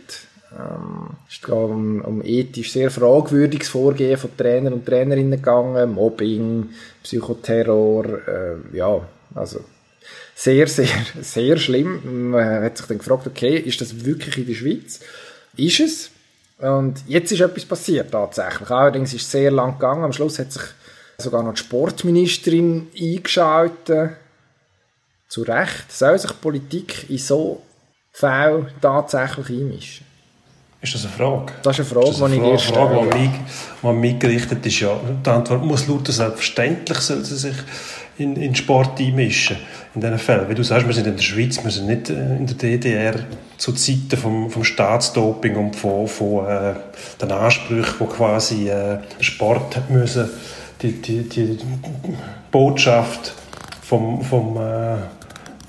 Ähm, es ist um, um ethisch sehr fragwürdiges Vorgehen von Trainern und Trainerinnen gegangen, Mobbing, Psychoterror, äh, ja, also sehr, sehr, sehr schlimm. Man hat sich dann gefragt, okay, ist das wirklich in der Schweiz? Ist es? Und jetzt ist etwas passiert tatsächlich. Allerdings ist es sehr lang gegangen. Am Schluss hat sich sogar noch die Sportministerin eingeschaltet. Zu Recht. Soll sich Politik in so Fällen tatsächlich einmischen? Ist das eine Frage? Das ist eine Frage, die ich dir stelle. Frage, die mir, mir gerichtet ist. Ja, die Antwort muss lauter selbstverständlich soll sie sich in, in Sport einmischen, in diesen Fällen. Wie du sagst, wir sind in der Schweiz, wir sind nicht äh, in der DDR zu Zeiten vom, vom Staatsdoping und von, von äh, den Ansprüchen, wo quasi äh, Sport hat müssen, die, die, die Botschaft vom, vom äh,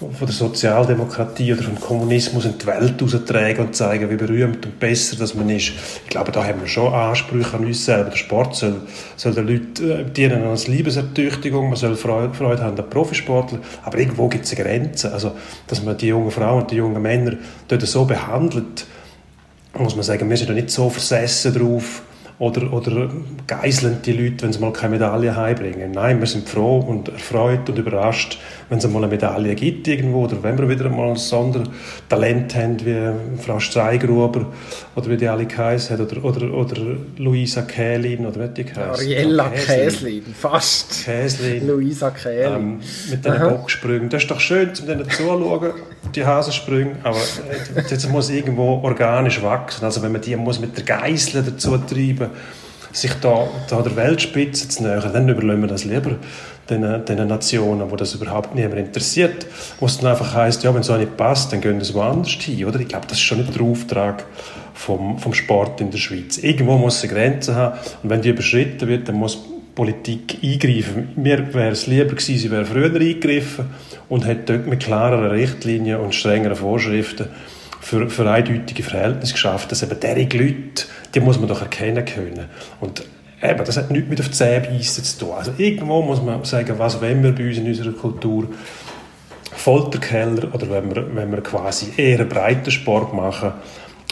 von der Sozialdemokratie oder vom Kommunismus in die Welt heraustragen und zeigen, wie berühmt und besser das man ist. Ich glaube, da haben wir schon Ansprüche an uns selber. Der Sport soll, soll den Leuten äh, dienen als Liebesertüchtigung, man soll Freude, haben an Profisportler, aber irgendwo gibt es eine Grenze. Also, dass man die jungen Frauen und die jungen Männer dort so behandelt, muss man sagen, wir sind da nicht so versessen drauf, oder, oder geiseln die Leute, wenn sie mal keine Medaille heimbringen. Nein, wir sind froh und erfreut und überrascht, wenn es mal eine Medaille gibt irgendwo oder wenn wir wieder mal ein Sondertalent haben, wie Frau Streigruber oder wie die alle geheißen hat oder, oder, oder Luisa Kählin oder wie die geheißen? Ariella Käslin, fast. Käslin. Luisa Kählin. Ähm, mit den Bocksprüngen. Das ist doch schön, zu denen zuzuschauen, die Hasensprünge, aber das muss irgendwo organisch wachsen. Also wenn man die muss mit der Geißel dazu treiben sich da, da der Weltspitze zu nähern, dann überlassen wir das lieber den, den Nationen, wo das überhaupt niemand interessiert, wo es dann einfach heisst, ja, wenn es so nicht passt, dann gehen sie woanders hin, oder? Ich glaube, das ist schon nicht der Auftrag vom, vom Sport in der Schweiz. Irgendwo muss es eine Grenze haben und wenn die überschritten wird, dann muss Politik eingreifen. Mir wäre es lieber gewesen, sie wäre früher eingegriffen und hätte dort mit klareren Richtlinien und strengeren Vorschriften für, für eindeutige Verhältnisse geschafft, dass eben diese Leute, die muss man doch erkennen können. Und eben, das hat nichts mit auf die Zähne zu tun. Also irgendwo muss man sagen, was wollen wir bei uns in unserer Kultur? Folterkeller oder wenn wir, wenn wir quasi eher einen breiten Sport machen,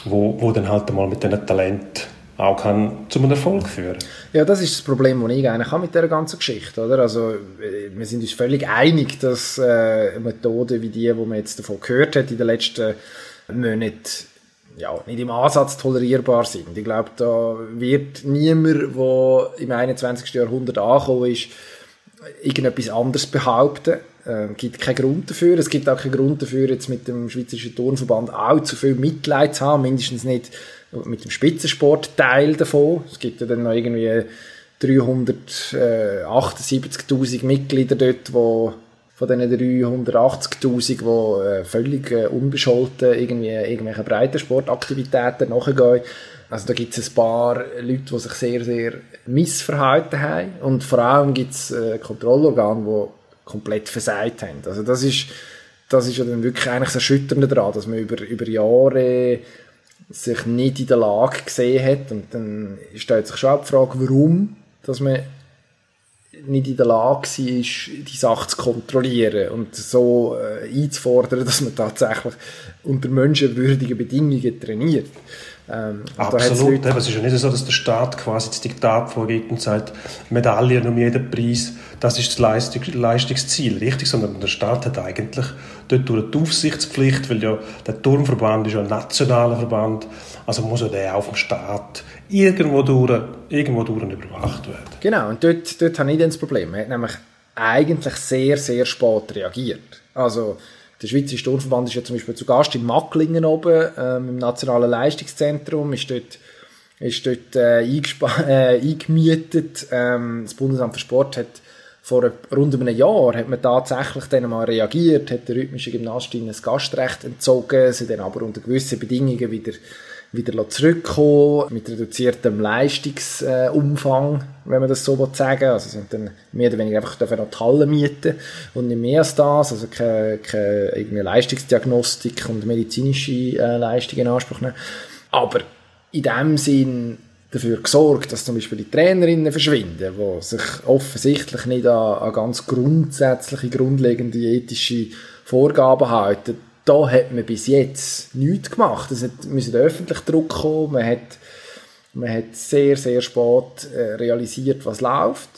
wo, wo dann halt einmal mit diesen Talent auch kann zu einem Erfolg führen Ja, das ist das Problem, das ich eigentlich habe mit dieser ganzen Geschichte. Oder? Also, äh, wir sind uns völlig einig, dass äh, Methoden wie die, die man jetzt davon gehört hat in den letzten Monaten, ja, nicht im Ansatz tolerierbar sind. Ich glaube, da wird niemand, der im 21. Jahrhundert angekommen ist, irgendetwas anderes behaupten. Es äh, gibt keinen Grund dafür. Es gibt auch keinen Grund dafür, jetzt mit dem Schweizerischen Turnverband auch zu viel Mitleid zu haben, mindestens nicht mit dem Spitzensportteil davon. Es gibt ja dann noch irgendwie 378.000 Mitglieder dort, wo von diesen 380.000, die äh, völlig äh, unbescholten irgendwie irgendwelche Breitensportaktivitäten nachgehen. Also da gibt es ein paar Leute, die sich sehr, sehr missverhalten haben und vor allem gibt es äh, Kontrollorgane, die komplett versagt haben. Also das ist, das ist ja dann wirklich eigentlich das Erschütternde daran, dass man über, über Jahre sich nicht in der Lage gesehen hat und dann stellt sich schon auch die Frage, warum dass man nicht in der Lage war, die Sache zu kontrollieren und so äh, einzufordern, dass man tatsächlich unter menschenwürdigen Bedingungen trainiert. Ähm, Absolut. es ist ja nicht so, dass der Staat quasi das Diktat vorgibt und sagt, Medaillen um jeden Preis, das ist das Leistung, Leistungsziel, richtig, sondern der Staat hat eigentlich dort durch die Aufsichtspflicht, weil ja der Turmverband ist ja ein nationaler Verband, also muss ja der auch vom Staat irgendwo durch, irgendwo durch überwacht werden. Genau, und dort, dort habe ich dann das Problem. Man hat nämlich eigentlich sehr, sehr spät reagiert. Also, der Schweizer Sturmverband ist ja zum Beispiel zu Gast in Macklingen oben, ähm, im Nationalen Leistungszentrum, ist dort, ist dort äh, äh, eingemietet. Ähm, das Bundesamt für Sport hat vor rund einem Jahr hat man tatsächlich dann mal reagiert, hat der rhythmischen Gymnastin ein Gastrecht entzogen, sie dann aber unter gewissen Bedingungen wieder wieder zurückkommen, mit reduziertem Leistungsumfang, wenn man das so sagen will. Also sind dann mehr oder weniger einfach noch die Halle mieten und nicht mehr als das, also keine, keine Leistungsdiagnostik und medizinische äh, Leistungen in Anspruch nehmen. Aber in dem Sinn dafür gesorgt, dass zum Beispiel die Trainerinnen verschwinden, die sich offensichtlich nicht an, an ganz grundsätzliche, grundlegende ethische Vorgaben halten da hat man bis jetzt nichts gemacht. Es musste öffentlich Druck kommen. Man hat, man hat sehr, sehr spät äh, realisiert, was läuft.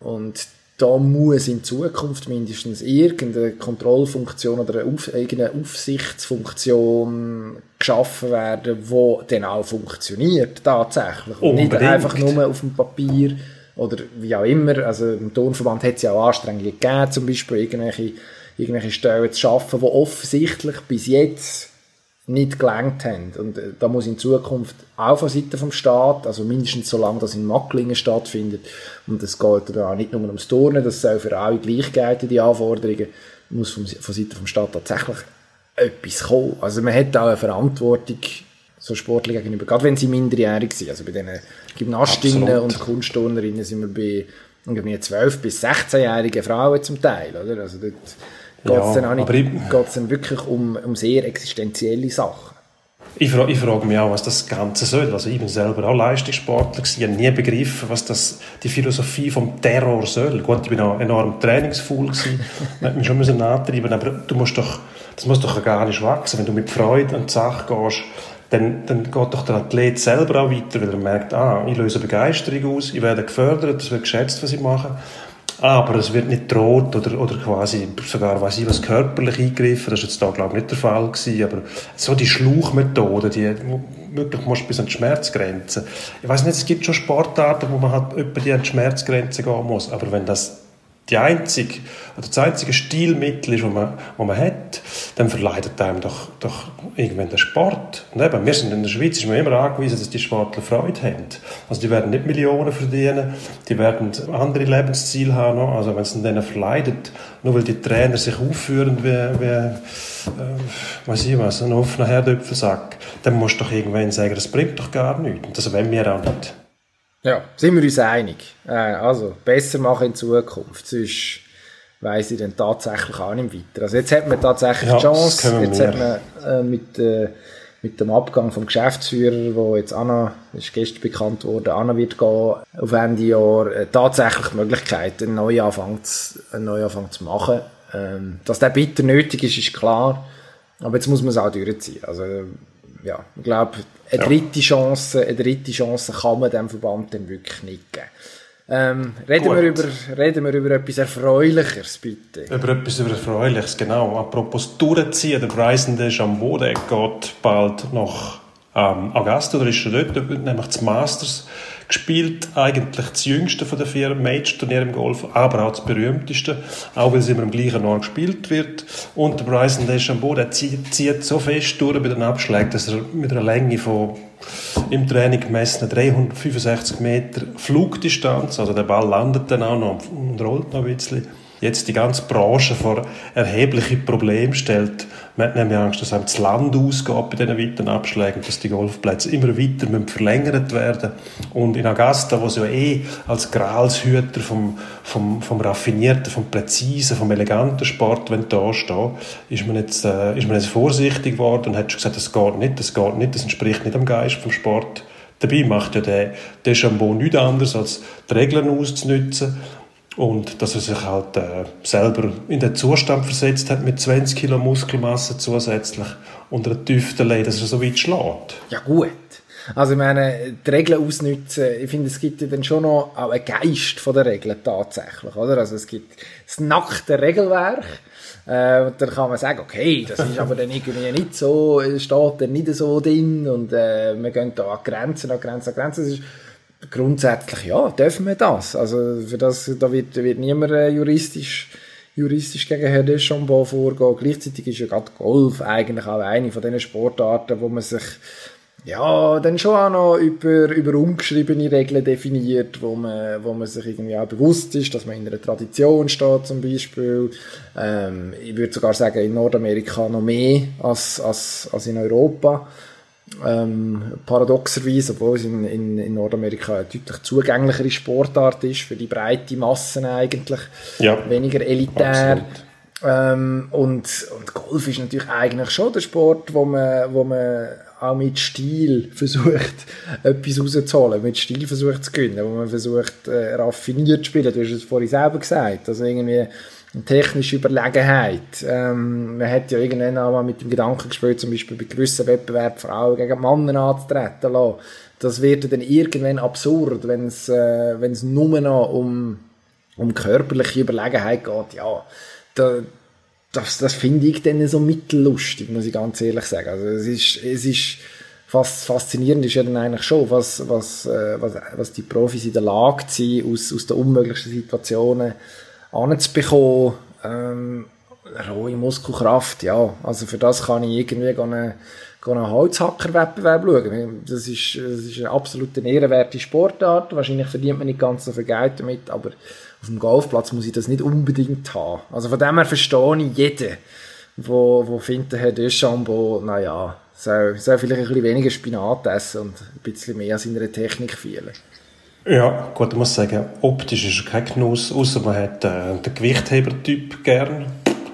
Und da muss in Zukunft mindestens irgendeine Kontrollfunktion oder eine, Auf irgendeine Aufsichtsfunktion geschaffen werden, die dann auch funktioniert, tatsächlich. Und nicht einfach nur auf dem Papier oder wie auch immer. Also im Turnverband hat es ja auch Anstrengungen gegeben, zum Beispiel irgendwelche irgendwelche Stellen zu schaffen, die offensichtlich bis jetzt nicht gelangt haben. Und äh, da muss in Zukunft auch von Seiten vom Staat, also mindestens solange das in Macklingen stattfindet, und es geht da nicht nur ums Turnen, das soll für alle gleich gelten, die Anforderungen, muss von, von Seiten vom Staat tatsächlich etwas kommen. Also man hat auch eine Verantwortung so sportlich gegenüber, gerade wenn sie minderjährig sind. Also bei den Gymnastinnen Absolut. und Kunstturnerinnen sind wir bei irgendwie 12- bis 16-jährigen Frauen zum Teil, oder? Also dort geht es ja, dann auch nicht, geht's dann wirklich um, um sehr existenzielle Sachen. Ich, frage, ich frage mich auch, was das Ganze soll. Also ich bin selber auch Leistungssportler. Ich habe nie begriffen, was das, die Philosophie vom Terror soll. Gut, ich bin auch enorm trainingsvoll gewesen. ich mich schon müssen antreiben, aber du musst doch, das muss doch gar nicht wachsen. Wenn du mit Freude an die Sache gehst, dann, dann geht doch der Athlet selber auch weiter, weil er merkt, ah, ich löse Begeisterung aus, ich werde gefördert, es wird geschätzt, was ich mache. Aber es wird nicht droht oder, oder quasi sogar, weiß ich was, körperlich eingegriffen. Das war jetzt da, glaube ich, nicht der Fall gewesen. Aber so die Schluchmethode, die wirklich musst bis an die Schmerzgrenze. Ich weiß nicht, es gibt schon Sportarten, wo man halt über die an die Schmerzgrenze gehen muss. Aber wenn das die einzige, oder das einzige Stilmittel ist, das man, man hat, dann verleidet einem doch, doch irgendwann der Sport. Und eben, wir sind in der Schweiz ist man immer angewiesen, dass die Sportler Freude haben. Also die werden nicht Millionen verdienen, die werden andere Lebensziele haben. Also wenn es denen verleidet, nur weil die Trainer sich aufführen wie, wie äh, weiß ich was, ein offener Herdöpfelsack, dann musst du doch irgendwann sagen, das bringt doch gar nichts. Und das wollen wir auch nicht. Ja, sind wir uns einig. Äh, also, besser machen in Zukunft, sonst weiss ich dann tatsächlich auch nicht weiter. Also jetzt hat man tatsächlich ja, die Chance, jetzt hat man äh, mit, äh, mit dem Abgang vom Geschäftsführer, wo jetzt Anna, ist gestern bekannt worden, Anna wird gehen, auf Ende Jahr, äh, tatsächlich die Möglichkeit, einen Neuanfang zu, einen Neuanfang zu machen. Ähm, dass der bitter nötig ist, ist klar. Aber jetzt muss man es auch durchziehen. Also, ja, ich glaube, eine dritte Chance, eine dritte Chance kann man dem Verband dann wirklich nicht geben. Ähm, reden, wir über, reden wir über etwas Erfreulicheres, bitte. Über etwas Erfreuliches, genau. Apropos durchziehen, der DeChambeau, der geht bald nach ähm, ist er dort, nämlich das Masters gespielt. Eigentlich das jüngste von den vier Major-Turnieren im Golf, aber auch das berühmteste, auch weil es immer am gleichen Ort gespielt wird. Und der Bryson DeChambeau, der zieht, zieht so fest durch bei den Abschlägen, dass er mit einer Länge von im Training gemessen 365 Meter Flugdistanz, also der Ball landet dann auch noch und rollt noch ein bisschen, jetzt die ganze Branche vor erhebliche Probleme stellt. Man hat nämlich Angst, dass einem das Land ausgeht bei diesen weiten Abschlägen, dass die Golfplätze immer weiter müssen verlängert werden Und in Augusta, wo sie ja eh als Gralshüter vom, vom, vom raffinierten, vom präzisen, vom eleganten Sport da stehen, ist man, jetzt, äh, ist man jetzt vorsichtig geworden und hat schon gesagt, das geht nicht, das geht nicht, das entspricht nicht dem Geist vom Sport. Dabei macht ja der Deschambeau nichts anderes, als die Regeln auszunutzen und dass er sich halt äh, selber in den Zustand versetzt hat mit 20 Kilo Muskelmasse zusätzlich und einer Tüftelei, dass er so weit schlägt. Ja gut. Also ich meine, die Regeln ausnutzen, ich finde, es gibt ja dann schon noch auch einen Geist von der Regeln tatsächlich, oder? Also es gibt das nackte Regelwerk, äh, und dann kann man sagen, okay, das ist aber dann irgendwie nicht so, steht dann nicht so drin und äh, wir gehen da an Grenzen, an Grenzen, an Grenzen. Das ist, grundsätzlich ja, dürfen wir das. Also für das, da wird, wird niemand äh, juristisch, juristisch gegen Herrn Deschambeau vorgehen. Gleichzeitig ist ja gerade Golf eigentlich auch eine von diesen Sportarten, wo man sich ja, dann schon auch noch über, über ungeschriebene Regeln definiert, wo man, wo man sich irgendwie auch bewusst ist, dass man in einer Tradition steht, zum Beispiel. Ähm, ich würde sogar sagen, in Nordamerika noch mehr als, als, als in Europa. Ähm, paradoxerweise, obwohl es in, in, in, Nordamerika eine deutlich zugänglichere Sportart ist, für die breite Massen eigentlich, ja, weniger elitär. Ähm, und, und Golf ist natürlich eigentlich schon der Sport, wo man, wo man auch mit Stil versucht, etwas rauszuholen, mit Stil versucht zu gewinnen, wo man versucht, äh, raffiniert zu spielen. Du hast es vorhin selber gesagt. Also irgendwie, technische Überlegenheit. Ähm, man hat ja irgendwann auch mal mit dem Gedanken gespielt, zum Beispiel bei gewissen Wettbewerben Frauen gegen Männer anzutreten lassen. Das wird dann irgendwann absurd, wenn es äh, nur noch um, um körperliche Überlegenheit geht. Ja, da, das, das finde ich dann so mittellustig, muss ich ganz ehrlich sagen. Also es ist, es ist fast faszinierend ist ja dann eigentlich schon, was, was, äh, was, was die Profis in der Lage sind, aus, aus den unmöglichsten Situationen anzubekommen, ähm, rohe Muskelkraft, ja, also für das kann ich irgendwie einen, einen Holzhackerwettbewerb schauen. Das ist, das ist eine absolut ehrenwerte Sportart. Wahrscheinlich verdient man nicht ganz so viel Geld damit, aber auf dem Golfplatz muss ich das nicht unbedingt haben. Also von dem her verstehe ich jeden, wo, wo findet, Herr Deschambeau, naja, soll, soll vielleicht ein bisschen weniger Spinat essen und ein bisschen mehr an seiner Technik fehlen. Ja, gut, ich muss sagen, optisch ist er kein Genuss, außer man hat äh, den Gewichtheber-Typ gern.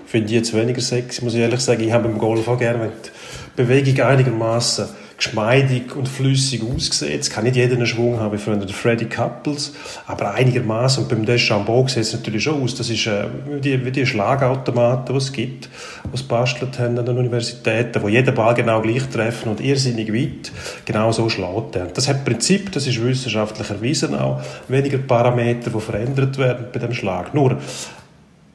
Finde ich jetzt weniger sexy, muss ich ehrlich sagen. Ich habe beim Golf auch gerne, wenn die Bewegung einigermaßen geschmeidig und flüssig aussieht. Es kann nicht jeder einen Schwung haben, wie früher der Freddy Couples, aber einigermaßen. Und beim Deschambeau sieht es natürlich schon aus. Das ist äh, wie, die, Schlagautomaten, die es gibt, die es bastelt haben an den Universitäten, wo jeder Ball genau gleich treffen und irrsinnig weit genau so schlägt er. Das hat Prinzip, das ist wissenschaftlich erwiesen auch, weniger Parameter, die verändert werden bei dem Schlag. Nur,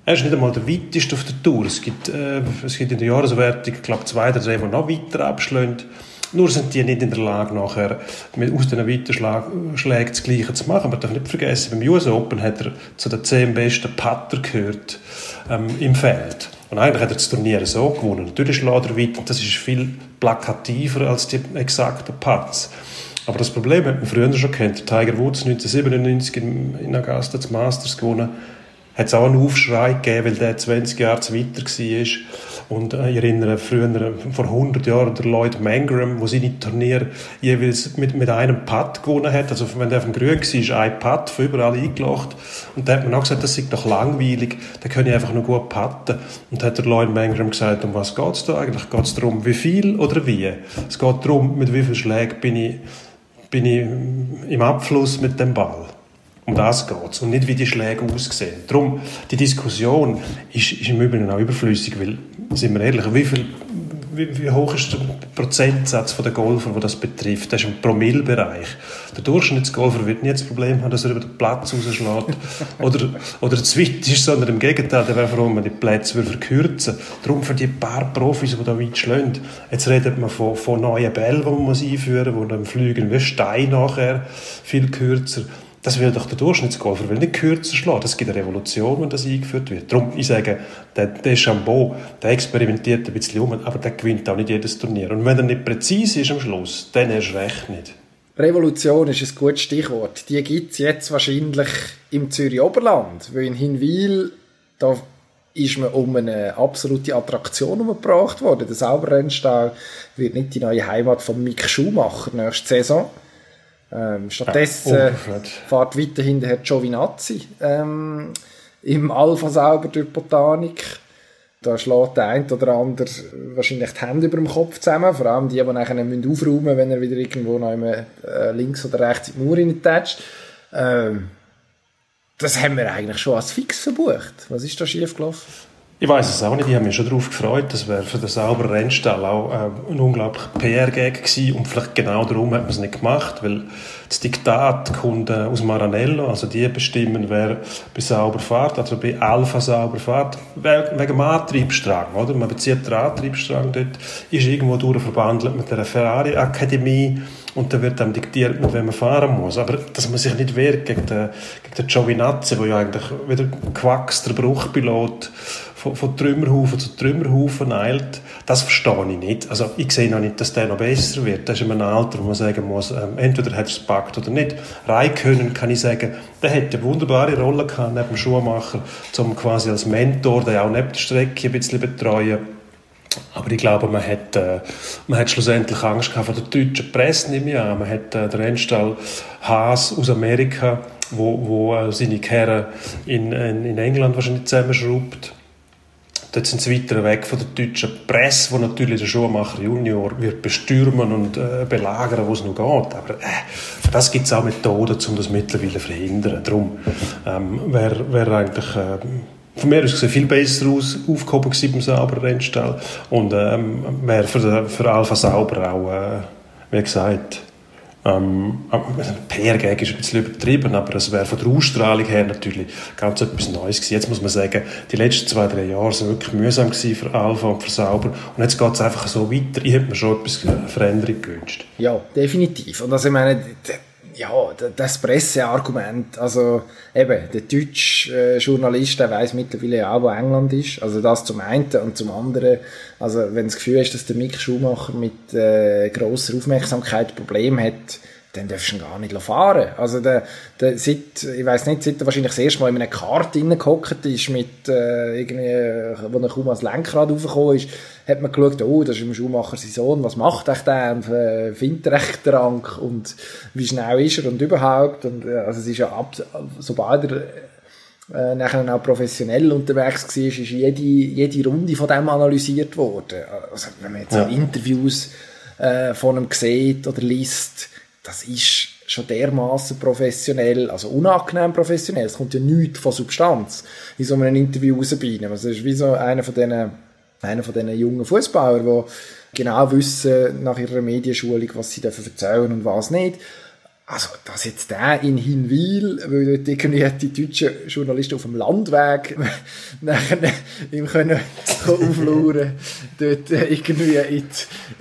er ist nicht einmal der weiteste auf der Tour. Es gibt, äh, es gibt in der Jahreswertung, ich glaube, zwei oder drei, die noch weiter abschlagen. Nur sind die nicht in der Lage, nachher mit, aus diesen Weiterschlägen das Gleiche zu machen. Man darf nicht vergessen, beim US Open hat er zu den zehn besten Putter gehört ähm, im Feld. Und eigentlich hat er das Turnier so gewonnen. Natürlich schlägt er weit das ist viel plakativer als die exakten Putts. Aber das Problem hat man früher schon kennt. Tiger Woods 1997 in Augusta das Masters gewonnen hat es auch einen Aufschrei gegeben, weil der 20 Jahre zu weiter war. Und äh, ich erinnere früher, vor 100 Jahren, der Lloyd Mangram, der seine Turniere jeweils mit, mit einem Putt gewonnen hat. Also wenn der auf dem Grün war, ein Putt von überall eingelacht. Und da hat man auch gesagt, das sei doch langweilig, da kann ich einfach nur gut putten. Und hat der Lloyd Mangram gesagt, um was geht es da eigentlich? Geht es darum, wie viel oder wie? Es geht darum, mit wie vielen Schlägen bin ich, bin ich im Abfluss mit dem Ball. Um das geht es und nicht, wie die Schläge aussehen. Darum, die Diskussion ist, ist im Übrigen auch überflüssig, weil, sind wir ehrlich, wie, viel, wie, wie hoch ist der Prozentsatz der Golfer, der das betrifft? Das ist im Promillbereich. Der Durchschnittsgolfer wird nie das Problem haben, dass er über den Platz rausschlägt oder, oder zu weit ist, sondern im Gegenteil, der wäre froh, wenn man die Plätze verkürzen würde. Darum für die paar Profis, die da weit schlagen, jetzt redet man von, von neuen Bällen, die man einführen muss, die dann fliegen wie Stein nachher, viel kürzer. Das will doch der Durchschnittsgolfer will nicht kürzer schlagen. Das gibt eine Revolution, wenn das eingeführt wird. Darum, ich sage, der, Chambon, der experimentiert ein bisschen um, aber der gewinnt auch nicht jedes Turnier. Und wenn er nicht präzise ist am Schluss, dann erst recht nicht. Revolution ist ein gutes Stichwort. Die gibt es jetzt wahrscheinlich im Zürich Oberland, weil in Hinwil da ist man um eine absolute Attraktion umgebracht worden. Der Sauberrennstall wird nicht die neue Heimat von Mick Schumacher nächste Saison. Ähm, stattdessen ja, fährt weiterhin der Herr Giovinazzi ähm, im Alpha sauber durch Botanik. Da schlägt der eine oder andere wahrscheinlich die Hände über dem Kopf zusammen, vor allem die, die nachher müssen aufräumen müssen, wenn er wieder irgendwo noch immer, äh, links oder rechts in die Mauer reintatscht. Ähm, das haben wir eigentlich schon als fix verbucht. Was ist da schiefgelaufen? Ich weiß es auch nicht. Ich habe mich schon darauf gefreut. Das wäre für den sauberen Rennstall auch äh, ein unglaublicher PR-Gag gewesen. Und vielleicht genau darum hat man es nicht gemacht, weil das Diktat kommt äh, aus Maranello. Also die bestimmen, wer bei sauber fährt, also bei Alpha sauber fährt, wegen dem Antriebsstrang. Oder? Man bezieht den Antriebsstrang dort, ist irgendwo durchverbandelt mit der Ferrari-Akademie und dann wird dann diktiert, mit wem man fahren muss. Aber dass man sich nicht wehrt gegen den, gegen den Giovinazzi, der ja eigentlich wieder Quacks, der Bruchpilot, von, von Trümmerhaufen zu Trümmerhaufen eilt, das verstehe ich nicht. Also ich sehe noch nicht, dass der noch besser wird. Das ist in einem Alter, wo man sagen muss, ähm, entweder hat es gepackt oder nicht. Raikönnen kann ich sagen, der hätte eine wunderbare Rolle gehabt neben dem Schuhmacher, um quasi als Mentor, der auch neben der Strecke ein bisschen betreuen aber ich glaube, man hat, äh, man hat schlussendlich Angst gehabt vor der deutschen Presse, nehme ich an. Man hat äh, den Rennstall Haas aus Amerika, wo, wo äh, seine Kerren in, in, in England wahrscheinlich zusammenschraubt. Dort sind sie weiter weg von der deutschen Presse, wo natürlich der Schuhmacher Junior wird bestürmen und äh, belagern, wo es noch geht. Aber äh, für das gibt es auch Methoden, um das mittlerweile zu verhindern. Darum ähm, wäre wär eigentlich... Äh, von mir aus viel besser aus, aufgehoben gewesen beim Sauber Rennstall und ähm, wäre für, für Alpha Sauber auch, äh, wie gesagt, ähm, PR-Gag ist ein bisschen übertrieben, aber es wäre von der Ausstrahlung her natürlich ganz etwas Neues gewesen. Jetzt muss man sagen, die letzten zwei, drei Jahre sind wirklich mühsam gewesen für Alpha und für Sauber und jetzt geht es einfach so weiter. Ich hätte mir schon etwas Veränderung gewünscht. Ja, definitiv. Und also ich meine, ja, das Presseargument, also eben, der deutsche Journalist, der weiss mittlerweile auch, wo England ist, also das zum einen und zum anderen, also wenn das Gefühl ist, dass der Mick Schumacher mit äh, grosser Aufmerksamkeit Probleme hat, dann darfst du ihn gar nicht fahren. Also der, der, seit, ich weiß nicht, seit er wahrscheinlich das erste Mal in einer Karte reingehockt ist, mit, äh, irgendwie, wo er kaum ans Lenkrad raufgekommen ist, hat man geschaut, oh, das ist im Schuhmacher sein Sohn, was macht echt der und äh, findet er echt den und wie schnell ist er und überhaupt und äh, also es ist ja ab, sobald er äh, nachher auch professionell unterwegs war, ist jede, jede Runde von dem analysiert worden. Also wenn man jetzt ja. Interviews äh, von ihm sieht oder liest, das ist schon dermaßen professionell, also unangenehm professionell. Es kommt ja nichts von Substanz in so einem Interview rausbeinen. Also es ist wie so einer von diesen, einer von diesen jungen Fußballern, die genau wissen nach ihrer Medienschulung, was sie dürfen erzählen und was nicht. Also, dass jetzt der in Hinwil, weil dort irgendwie die deutschen Journalisten auf dem Landweg nachher ihm können auflauern, dort irgendwie in,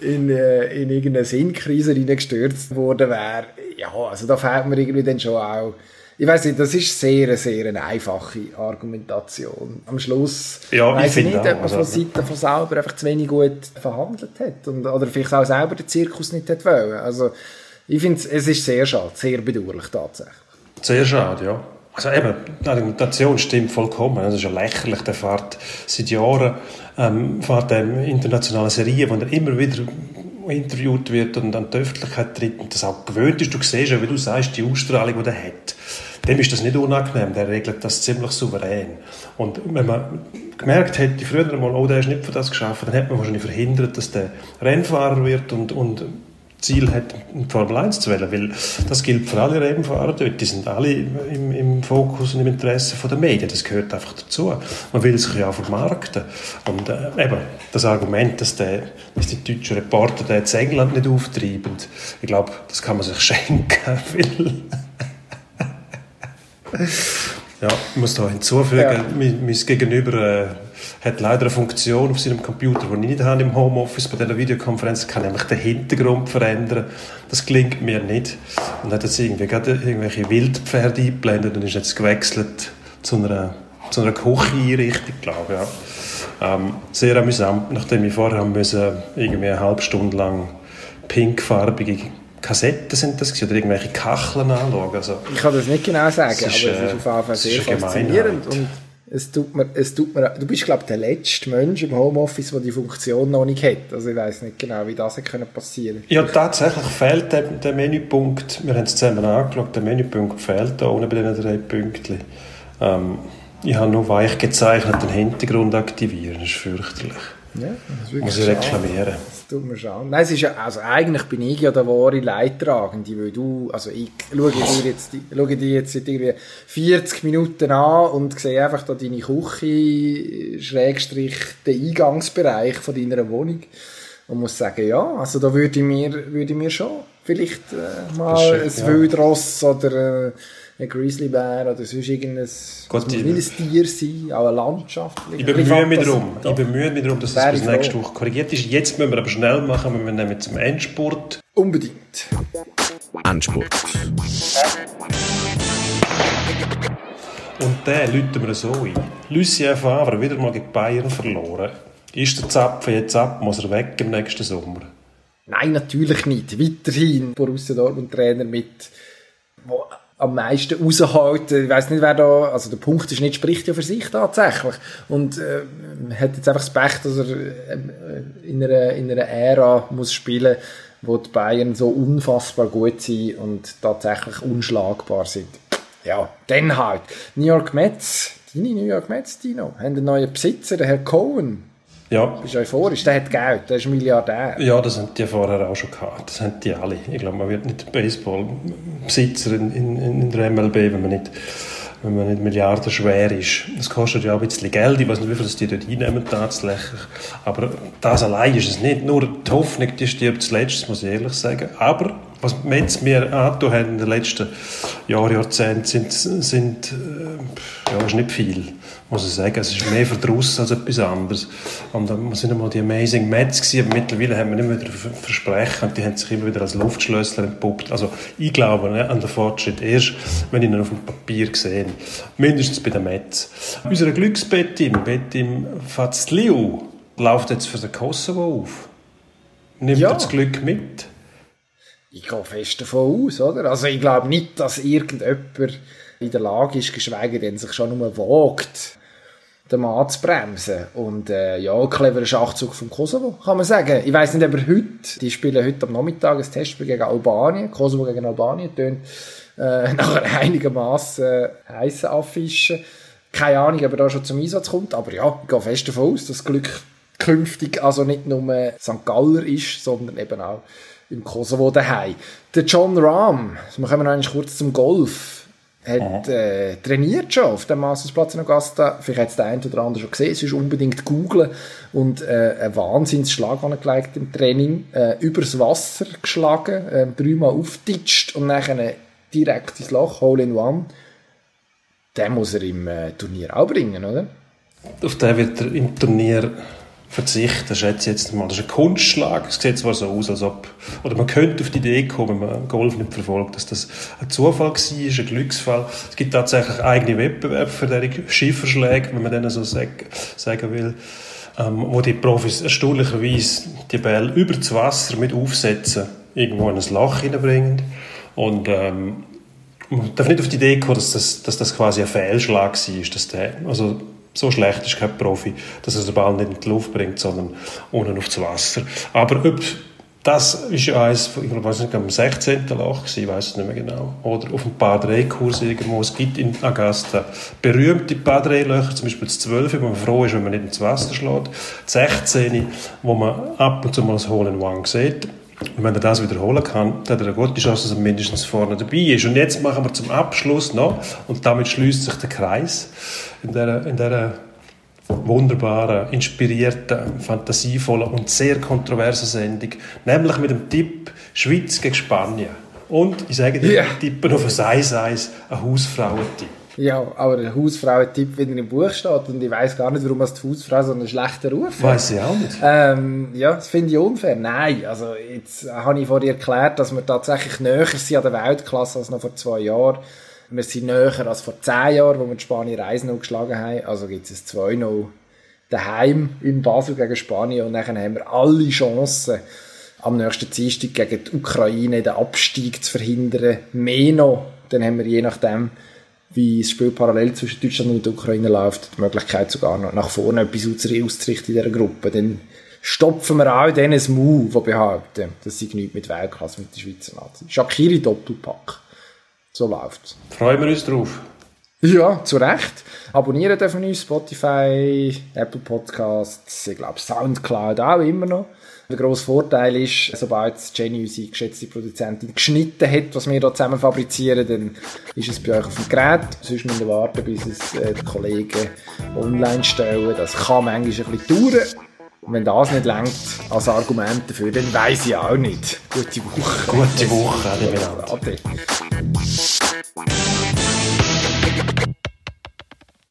in, äh, in irgendeine Sinnkrise reingestürzt worden wäre. Ja, also da fehlt mir irgendwie dann schon auch Ich weiß nicht, das ist sehr, sehr eine einfache Argumentation. Am Schluss ja, weiß ich, ich nicht, auch, ob man von also- Seiten von selber einfach zu wenig gut verhandelt hat. Und, oder vielleicht auch selber den Zirkus nicht hat wollen. Also, ich finde, es ist sehr schade, sehr bedauerlich tatsächlich. Sehr schade, ja. Also eben, die Argumentation stimmt vollkommen. Es ist ja lächerlich, der fährt seit Jahren ähm, fährt er in internationalen Serien, wo er immer wieder interviewt wird und an die Öffentlichkeit tritt und das auch gewöhnt ist. Du siehst ja, wie du sagst, die Ausstrahlung, die er hat. Dem ist das nicht unangenehm, der regelt das ziemlich souverän. Und wenn man gemerkt hätte, früher einmal, oh, der ist nicht für das geschaffen, dann hätte man wahrscheinlich verhindert, dass der Rennfahrer wird und, und Ziel hat, in Formel 1 zu wählen, weil das gilt für alle Rennfahrer dort. Die sind alle im, im Fokus und im Interesse der Medien. Das gehört einfach dazu. Man will sich ja auch vermarkten. Und äh, eben, das Argument, dass, der, dass die deutschen Reporter da jetzt England nicht auftreiben, ich glaube, das kann man sich schenken, weil ja, ich muss da hinzufügen, Ja. mein, mein Gegenüber äh, hat leider eine Funktion auf seinem Computer, die ich nicht habe im Homeoffice bei dieser Videokonferenz, kann nämlich den Hintergrund verändern. Das gelingt mir nicht. Und hat jetzt irgendwie gerade irgendwelche Wildpferde eingeblendet und ist jetzt gewechselt zu einer, zu einer Kocheinrichtung, glaube ich. Ja. Ähm, sehr amüsant, nachdem ich vorher haben müssen, irgendwie eine halbe Stunde lang pinkfarbige Kassetten sind das oder irgendwelche Kacheln anschauen. Also, Ich kann das nicht genau sagen, ist, aber es äh, ist auf jeden Fall sehr faszinierend. Und es tut mir, es tut mir, du bist, glaube ich, der letzte Mensch im Homeoffice, der die Funktion noch nicht hat. Also ich weiß nicht genau, wie das hätte können passieren Ja, tatsächlich fehlt der, der Menüpunkt, wir haben es zusammen angeschaut, der Menüpunkt fehlt da ohne bei diesen drei Pünktchen. Ähm, ich habe nur weich gezeichnet den Hintergrund aktivieren, das ist fürchterlich. Ja, das ist Muss ich schade. reklamieren. Das tut mir schon. Nein, es ist ja, also eigentlich bin ich ja der wahre Leidtragende, weil du, also ich schaue dir jetzt, schaue dir jetzt seit irgendwie 40 Minuten an und sehe einfach da deine Küche, Schrägstrich, den Eingangsbereich von deiner Wohnung und muss sagen, ja, also da würde ich mir, würde ich mir schon vielleicht äh, mal schön, ein ja. Wildross oder äh, ein Grizzlybär oder sonst irgendein, Gott, es muss ich- nicht ein Tier sein, auch eine Landschaft. Ich bemühe mich darum, ich bemühe mich darum, dass es Wäre bis nächste. Woche korrigiert ist. Jetzt müssen wir aber schnell machen, wir müssen nämlich zum Endspurt. Unbedingt. Endspurt. Und den läuten wir so ein. Lucien Favre, wieder mal gegen Bayern verloren. Ist der Zapfen jetzt ab, muss er weg im nächsten Sommer? Nein, natürlich nicht. Weiterhin Borussia Dortmund Trainer mit, wo am meisten raushalten. Ich weiß nicht, wer da, also der Punkt ist nicht, spricht ja für sich tatsächlich. Und äh, hat jetzt einfach das Pech, dass er äh, in einer, in einer Ära muss spielen, wo die Bayern so unfassbar gut sind und tatsächlich unschlagbar sind. Ja, dann halt. New York Mets, deine New York Mets, Dino, haben einen neuen Besitzer, den Herr Cohen. Ja, Bist du euphorisch? Der hat Geld, der ist Milliardär. Ja, das haben die vorher auch schon gehabt. Das haben die alle. Ich glaube, man wird nicht Baseball-Besitzer in, in, in der MLB, wenn man nicht, wenn man nicht milliardenschwer ist. Das kostet ja auch ein bisschen Geld. Ich weiß nicht, wie viel das die dort einnehmen tatsächlich. Aber das allein ist es nicht. Nur die Hoffnung, die stirbt zuletzt, das muss ich ehrlich sagen. Aber was wir jetzt mir angetan haben in den letzten Jahren, Jahrzehnten, sind, sind äh, ja, ist nicht viel, muss ich sagen. Es ist mehr Verdruss als etwas anderes. Und dann sind einmal die Amazing Mets gewesen, aber mittlerweile haben wir nicht mehr Versprechen und die haben sich immer wieder als Luftschlösser entpuppt. Also ich glaube ne, an den Fortschritt erst, wenn ich ihn auf dem Papier sehe. Mindestens bei den Mets. Unser Glücksbettim, Bettim Fazliu, läuft jetzt für den Kosovo auf. Nimmt Ja. er das Glück mit? Ich gehe fest davon aus, oder? Also ich glaube nicht, dass irgendjemand in der Lage ist, geschweige denn sich schon nur wagt, den Mann zu bremsen. Und äh, ja, ein cleverer Schachzug vom Kosovo, kann man sagen. Ich weiß nicht, aber heute, die spielen heute am Nachmittag ein Testspiel gegen Albanien, Kosovo gegen Albanien, tönt äh, nach einer einigermaßen äh, heissen Affische. Keine Ahnung, ob er da schon zum Einsatz kommt, aber ja, ich gehe fest davon aus, dass Glück künftig also nicht nur St. Galler ist, sondern eben auch im Kosovo daheim. Der John Rahm, wir kommen noch einmal kurz zum Golf, hat äh, trainiert schon auf dem Mastersplatz in Augusta. Vielleicht hat es der eine oder andere schon gesehen. Es ist unbedingt googlen und äh, einen Wahnsinnsschlag angelegt im Training. Äh, übers Wasser geschlagen, äh, dreimal auftitscht und dann direkt ins Loch, Hole in One. Den muss er im äh, Turnier auch bringen, oder? Auf den wird er im Turnier verzichten, schätze ich jetzt mal. Das ist ein Kunstschlag. Es sieht zwar so aus, als ob, oder man könnte auf die Idee kommen, wenn man Golf nicht verfolgt, dass das ein Zufall war, ein Glücksfall. Es gibt tatsächlich eigene Wettbewerbe für diese Schifferschläge, wenn man denen so sagen will, ähm, wo die Profis erstaunlicherweise die Bälle über das Wasser mit aufsetzen, irgendwo in ein Loch hineinbringen. Und ähm, man darf nicht auf die Idee kommen, dass das, dass das quasi ein Fehlschlag war. Dass der, also so schlecht ist kein Profi, dass er den Ball nicht in die Luft bringt, sondern unten aufs Wasser. Aber ob das ist ja eins, ich weiß nicht, am 16. Loch ich weiß es nicht mehr genau. Oder auf dem Padre-Kurs irgendwo. Es gibt in Augusta berühmte Padre-Löcher, zum Beispiel das 12, wo man froh ist, wenn man nicht ins Wasser schlägt. Das 16, wo man ab und zu mal das Hole in One sieht. Und wenn er das wiederholen kann, dann hat er eine gute Chance, dass er mindestens vorne dabei ist. Und jetzt machen wir zum Abschluss noch, und damit schließt sich der Kreis in dieser, in dieser wunderbaren, inspirierten, fantasievollen und sehr kontroversen Sendung, nämlich mit dem Tipp Schweiz gegen Spanien. Und ich sage dir, yeah. ich tippe auf ein 1-1, ein Hausfrauentipp. Ja, aber der Hausfrauentipp, wie er im Buch steht, und ich weiß gar nicht, warum die Hausfrau so einen schlechten Ruf hat. Weiß ich auch nicht. Ähm, ja, das finde ich unfair. Nein, also jetzt habe ich vor dir erklärt, dass wir tatsächlich näher sind an der Weltklasse als noch vor zwei Jahren. Wir sind näher als vor zehn Jahren, wo wir die Spanier 1-0 geschlagen haben. Also gibt es 2-0 daheim in Basel gegen Spanien und dann haben wir alle Chancen, am nächsten Dienstag gegen die Ukraine den Abstieg zu verhindern. Mehr noch, dann haben wir je nachdem, wie das Spiel parallel zwischen Deutschland und der Ukraine läuft, die Möglichkeit sogar noch nach vorne etwas auszurichten in dieser Gruppe. Dann stopfen wir auch denen das Move, die behaupten, das sei nichts mit Weltklasse, mit der Schweizer Nazi. Shakiri Doppelpack. So läuft's. Freuen wir uns drauf. Ja, zu Recht. Abonnieren dürfen uns Spotify, Apple Podcasts, ich glaube Soundcloud auch immer noch. Der grosse Vorteil ist, sobald Jenny, unsere geschätzte Produzentin, geschnitten hat, was wir hier zusammen fabrizieren, dann ist es bei euch auf dem Gerät. Sonst müssen wir warten, bis es äh, die Kollegen online stellen. Das kann manchmal ein bisschen dauern. Und wenn das nicht längt als Argument dafür, dann weiß ich auch nicht. Gute Woche. Gute Woche, Ade. Ade.